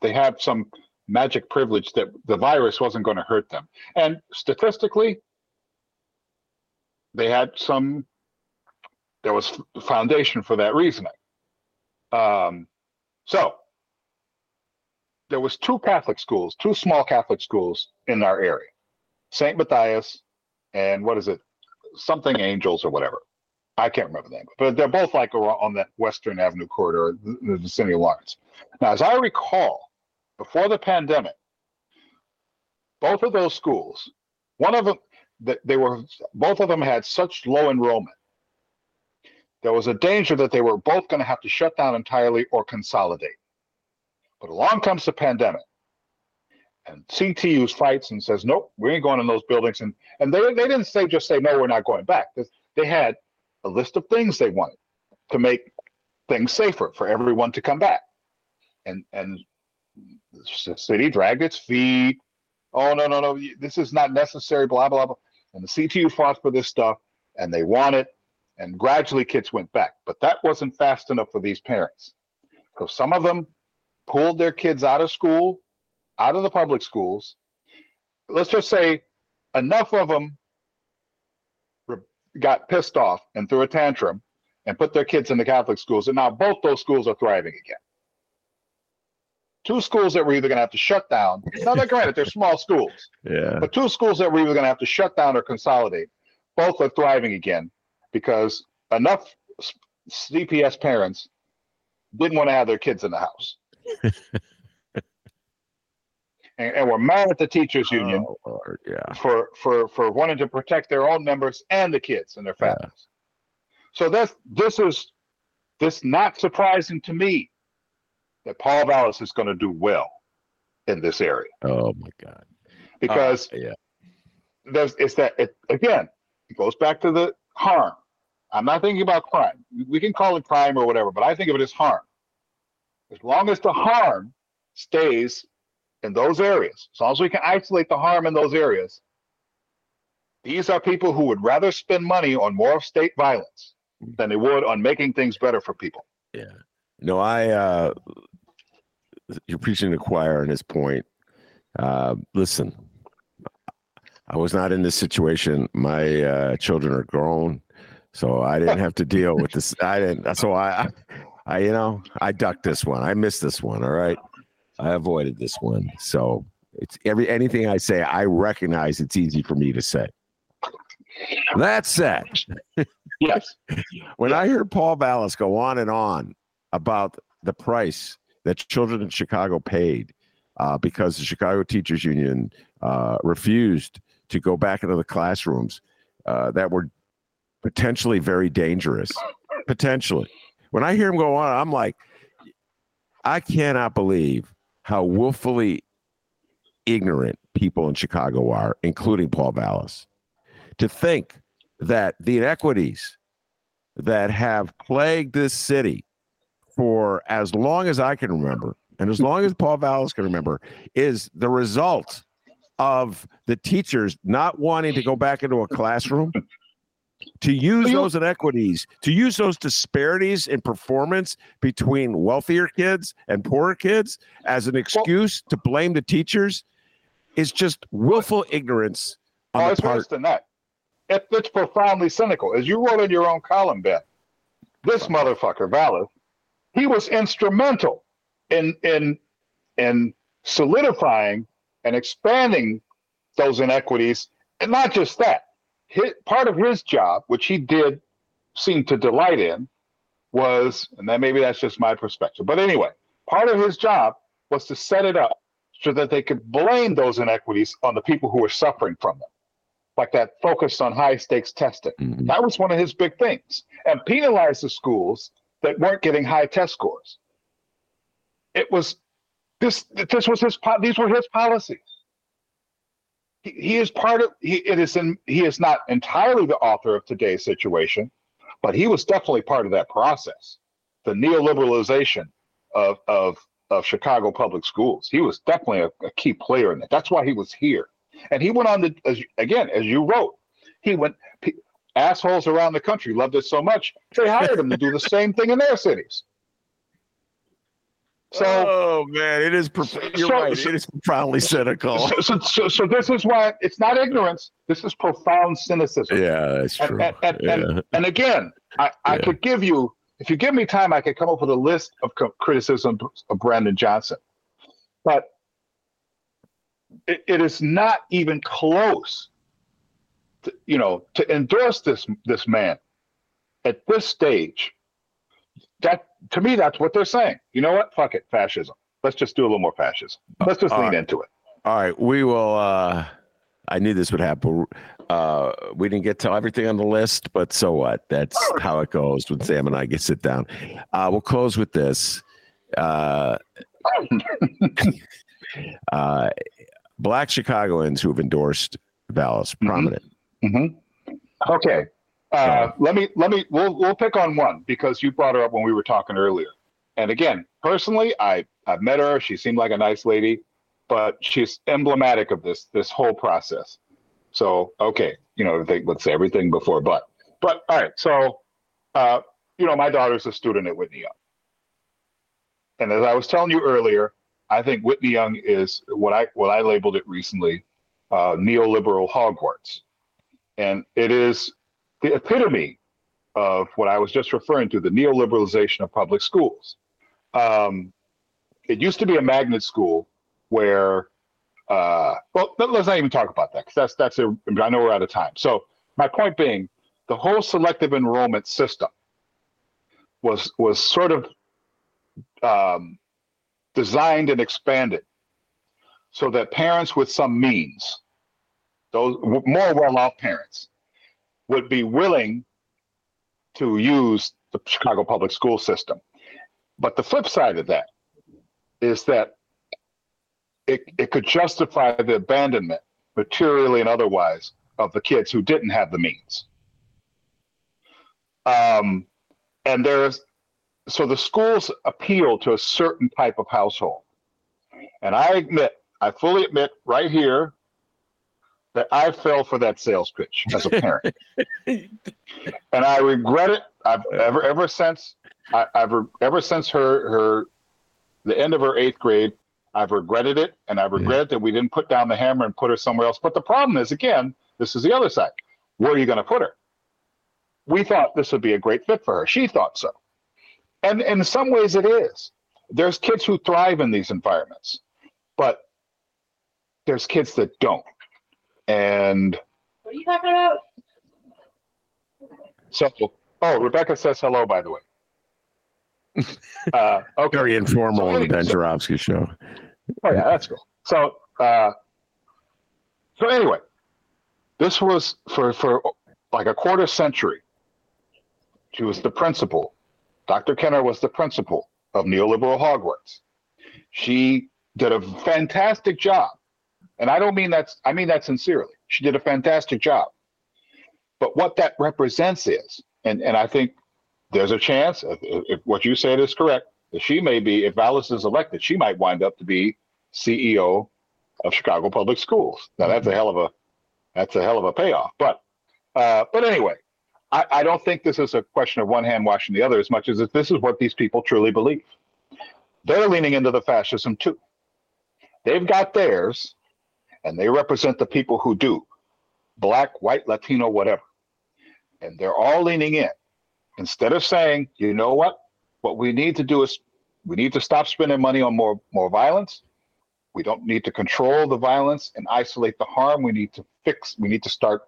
they have some magic privilege that the virus wasn't going to hurt them. And statistically, they had some, there was foundation for that reasoning. Um, so there was two Catholic schools, two small Catholic schools in our area, St. Matthias and what is it, something Angels or whatever. I can't remember the name, but they're both like on that Western Avenue corridor, the vicinity of Lawrence. Now, as I recall, before the pandemic, both of those schools, one of them, they were both of them had such low enrollment. There was a danger that they were both going to have to shut down entirely or consolidate. But along comes the pandemic, and CTU's fights and says, "Nope, we ain't going in those buildings." And and they they didn't say just say, "No, we're not going back." They had a list of things they wanted to make things safer for everyone to come back, and and the city dragged its feet. Oh no no no! This is not necessary. Blah blah blah. And the CTU fought for this stuff, and they won it. And gradually, kids went back. But that wasn't fast enough for these parents. So some of them pulled their kids out of school, out of the public schools. Let's just say enough of them got pissed off and threw a tantrum and put their kids in the Catholic schools. And now both those schools are thriving again two schools that we're either going to have to shut down. Now, they're granted, they're small schools. Yeah. But two schools that we're either going to have to shut down or consolidate. Both are thriving again because enough CPS parents didn't want to have their kids in the house. and, and we're mad at the teachers union oh, Lord, yeah. for, for, for wanting to protect their own members and the kids and their families. Yeah. So that's this is this not surprising to me that Paul Vallas is going to do well in this area. Oh my God! Because uh, yeah, there's it's that it, again. It goes back to the harm. I'm not thinking about crime. We can call it crime or whatever, but I think of it as harm. As long as the harm stays in those areas, as long as we can isolate the harm in those areas, These are people who would rather spend money on more state violence than they would on making things better for people. Yeah. No, I uh you're preaching to the choir on this point. Uh listen, I was not in this situation. My uh children are grown, so I didn't have to deal with this. I didn't so I I you know, I ducked this one. I missed this one, all right? I avoided this one. So it's every anything I say, I recognize it's easy for me to say. That said, Yes. when I hear Paul Vallas go on and on about the price that children in Chicago paid uh, because the Chicago Teachers Union uh, refused to go back into the classrooms uh, that were potentially very dangerous, potentially. When I hear him go on, I'm like, I cannot believe how willfully ignorant people in Chicago are, including Paul Vallas, to think that the inequities that have plagued this city for as long as I can remember, and as long as Paul Vallas can remember, is the result of the teachers not wanting to go back into a classroom to use those inequities, to use those disparities in performance between wealthier kids and poorer kids as an excuse to blame the teachers is just willful ignorance on Oh, it's part. worse than that. It, it's profoundly cynical. As you wrote in your own column, Ben, this motherfucker, Vallas, he was instrumental in in in solidifying and expanding those inequities. And not just that, his, part of his job, which he did seem to delight in, was, and then maybe that's just my perspective, but anyway, part of his job was to set it up so that they could blame those inequities on the people who were suffering from them like that focus on high stakes testing. Mhm. That was one of his big things, and penalize the schools that weren't getting high test scores. It was this. This was his. These were his policies. He, is part of. He it is in. He is not entirely the author of today's situation, but he was definitely part of that process. The neoliberalization of of of Chicago public schools. He was definitely a, a key player in that. That's why he was here. And he went on to, as, again, as you wrote, he went, assholes around the country loved it so much, they hired him to do the same thing in their cities. So, oh man, it is. You're so- right. it is profoundly cynical. so, so, so, so this is why it's not ignorance. This is profound cynicism. Yeah, that's And, true. and, and, yeah. and, and again, I, I Yeah. could give you, if you give me time, I could come up with a list of criticism of Brandon Johnson. But it, it is not even close, to, you know, to endorse this this man at this stage. That to me, that's what they're saying. You know what? Fuck it, fascism. Let's just do a little more fascism. Let's just lean into it. All right, we will. uh I knew this would happen. Uh We didn't get to everything on the list, but so what? That's how it goes when Sam and I get sit down. Uh We'll close with this. Uh, uh, black Chicagoans who have endorsed Vallas, Mhm. prominent. hmm Okay. Uh, let me let me we'll we'll pick on one because you brought her up when we were talking earlier. And again, personally, I I've met her. She seemed like a nice lady, but she's emblematic of this this whole process. So okay, you know, they, let's say everything before but. But all right, so uh, you know, my daughter's a student at Whitney Young, and as I was telling you earlier, I think Whitney Young is what I what I labeled it recently, uh, neoliberal Hogwarts and it is the epitome of what I was just referring to the neoliberalization of public schools. Um, it used to be a magnet school where, uh, well, let- let's not even talk about that because that's that's a, I know we're out of time. So my point being, the whole selective enrollment system was was sort of um, designed and expanded so that parents with some means those more well-off parents would be willing to use the Chicago public school system. But the flip side of that is that it, it could justify the abandonment, materially and otherwise, of the kids who didn't have the means. Um, and there's so the schools appeal to a certain type of household. And I admit, I fully admit right here that I fell for that sales pitch as a parent, and I regret it. I've ever ever since I, have ever since her her the end of her eighth grade. I've regretted it, and I regret yeah. that we didn't put down the hammer and put her somewhere else. But the problem is, again, this is the other side. Where are you going to put her? We thought this would be a great fit for her. She thought so, and, and in some ways it is. There's kids who thrive in these environments, but there's kids that don't. And what are you talking about? So, oh, Rebecca says hello, by the way. Uh, okay. Very informal so, on the Ben Joravsky show. Oh yeah, that's cool. So, uh, so anyway, this was for for like a quarter century. She was the principal. Dr. Kenner was the principal of neoliberal Hogwarts. She did a fantastic job and I don't mean that's, I mean that sincerely. She did a fantastic job. But what that represents is, and, and I think there's a chance, if, if what you said is correct, that she may be, if Vallas is elected, she might wind up to be CEO of Chicago Public Schools. Now that's a hell of a, that's a hell of a payoff. But, uh, but anyway, I, I don't think this is a question of one hand washing the other as much as if this is what these people truly believe. They're leaning into the fascism too. They've got theirs, and they represent the people who do black, white, Latino, whatever. And they're all leaning in. Instead of saying, you know what, what we need to do is we need to stop spending money on more, more violence. We don't need to control the violence and isolate the harm. We need to fix, we need to start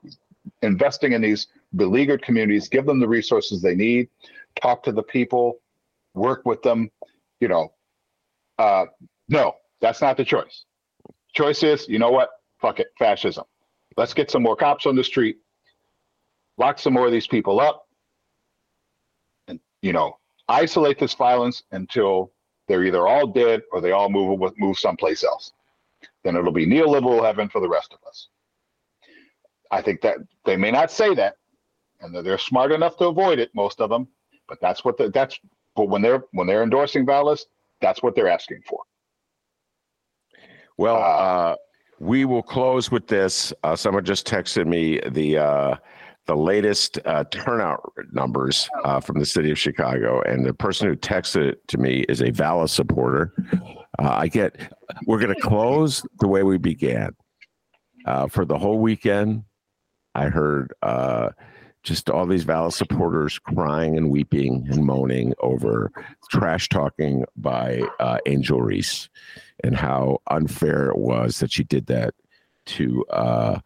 investing in these beleaguered communities, give them the resources they need, talk to the people, work with them. You know, uh, no, that's not the choice. Choice is, you know what? Fuck it, fascism. Let's get some more cops on the street, lock some more of these people up, and you know, isolate this violence until they're either all dead or they all move move someplace else. Then it'll be neoliberal heaven for the rest of us. I think that they may not say that, and they're smart enough to avoid it, most of them. But that's what the, that's. But when they're when they're endorsing violence, that's what they're asking for. Well, uh, uh, we will close with this. Uh, someone just texted me the uh, the latest uh, turnout numbers uh, from the city of Chicago, and the person who texted it to me is a Vallas supporter. I get. We're going to close the way we began. for the whole weekend, I heard just all these Vallas supporters crying and weeping and moaning over trash talking by uh, Angel Reese and how unfair it was that she did that to uh,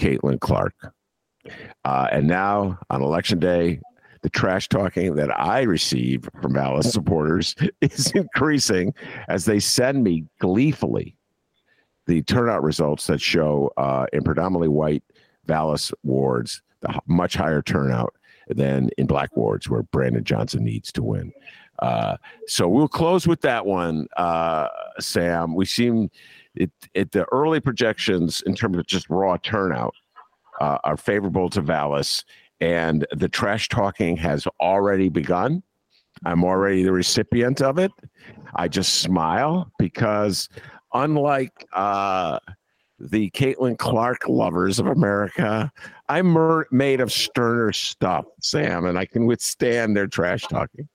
Caitlin Clark. Uh, and now on election day, the trash talking that I receive from Vallas supporters is increasing as they send me gleefully the turnout results that show uh, in predominantly white Vallas wards much higher turnout than in black wards where Brandon Johnson needs to win. Uh, so we'll close with that one, uh, Sam. We seem it, it, the early projections in terms of just raw turnout uh, are favorable to Vallas, and the trash talking has already begun. I'm already the recipient of it. I just smile because, unlike uh, the Caitlin Clark lovers of America, I'm mer- made of sterner stuff, Sam, and I can withstand their trash talking.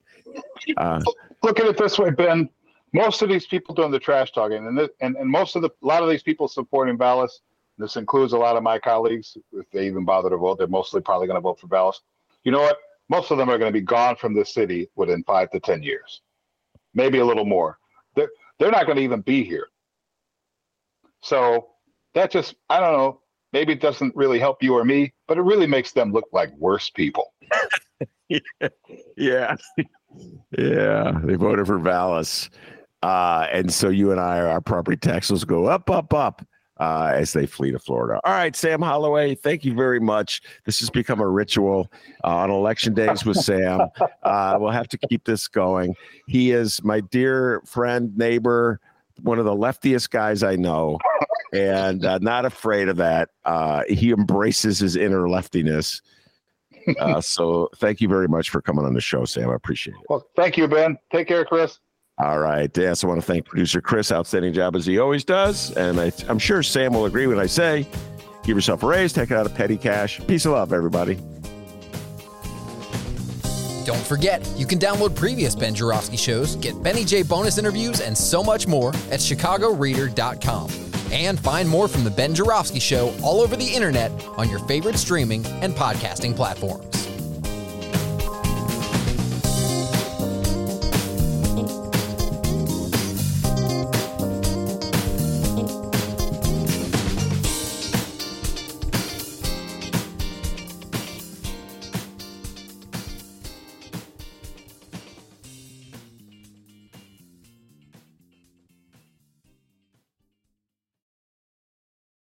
Uh, Look at it this way, Ben. Most of these people doing the trash talking, and, and and most of the a lot of these people supporting Vallas. This includes a lot of my colleagues. If they even bother to vote, they're mostly probably going to vote for Vallas. You know what? Most of them are going to be gone from the city within five to ten years, maybe a little more. They're they're not going to even be here. So that just I don't know. Maybe it doesn't really help you or me, but it really makes them look like worse people. yeah. Yeah, they voted for Vallas. Uh, and so you and I, our property taxes go up, up, up uh, as they flee to Florida. All right, Sam Holloway, thank you very much. This has become a ritual uh, on election days with Sam. Uh, we'll have to keep this going. He is my dear friend, neighbor, one of the leftiest guys I know, and uh, not afraid of that. Uh, he embraces his inner leftiness uh, so thank you very much for coming on the show, Sam. I appreciate it. Well, thank you, Ben. Take care, Chris. All right. Yes, I want to thank producer Chris. Outstanding job as he always does. And I, I'm sure Sam will agree when I say Give yourself a raise, take it out of petty cash. Peace of love, everybody. Don't forget, you can download previous Ben Joravsky shows, get Benny J bonus interviews, and so much more at chicagoreader.com. And find more from the Ben Joravsky Show all over the internet on your favorite streaming and podcasting platforms.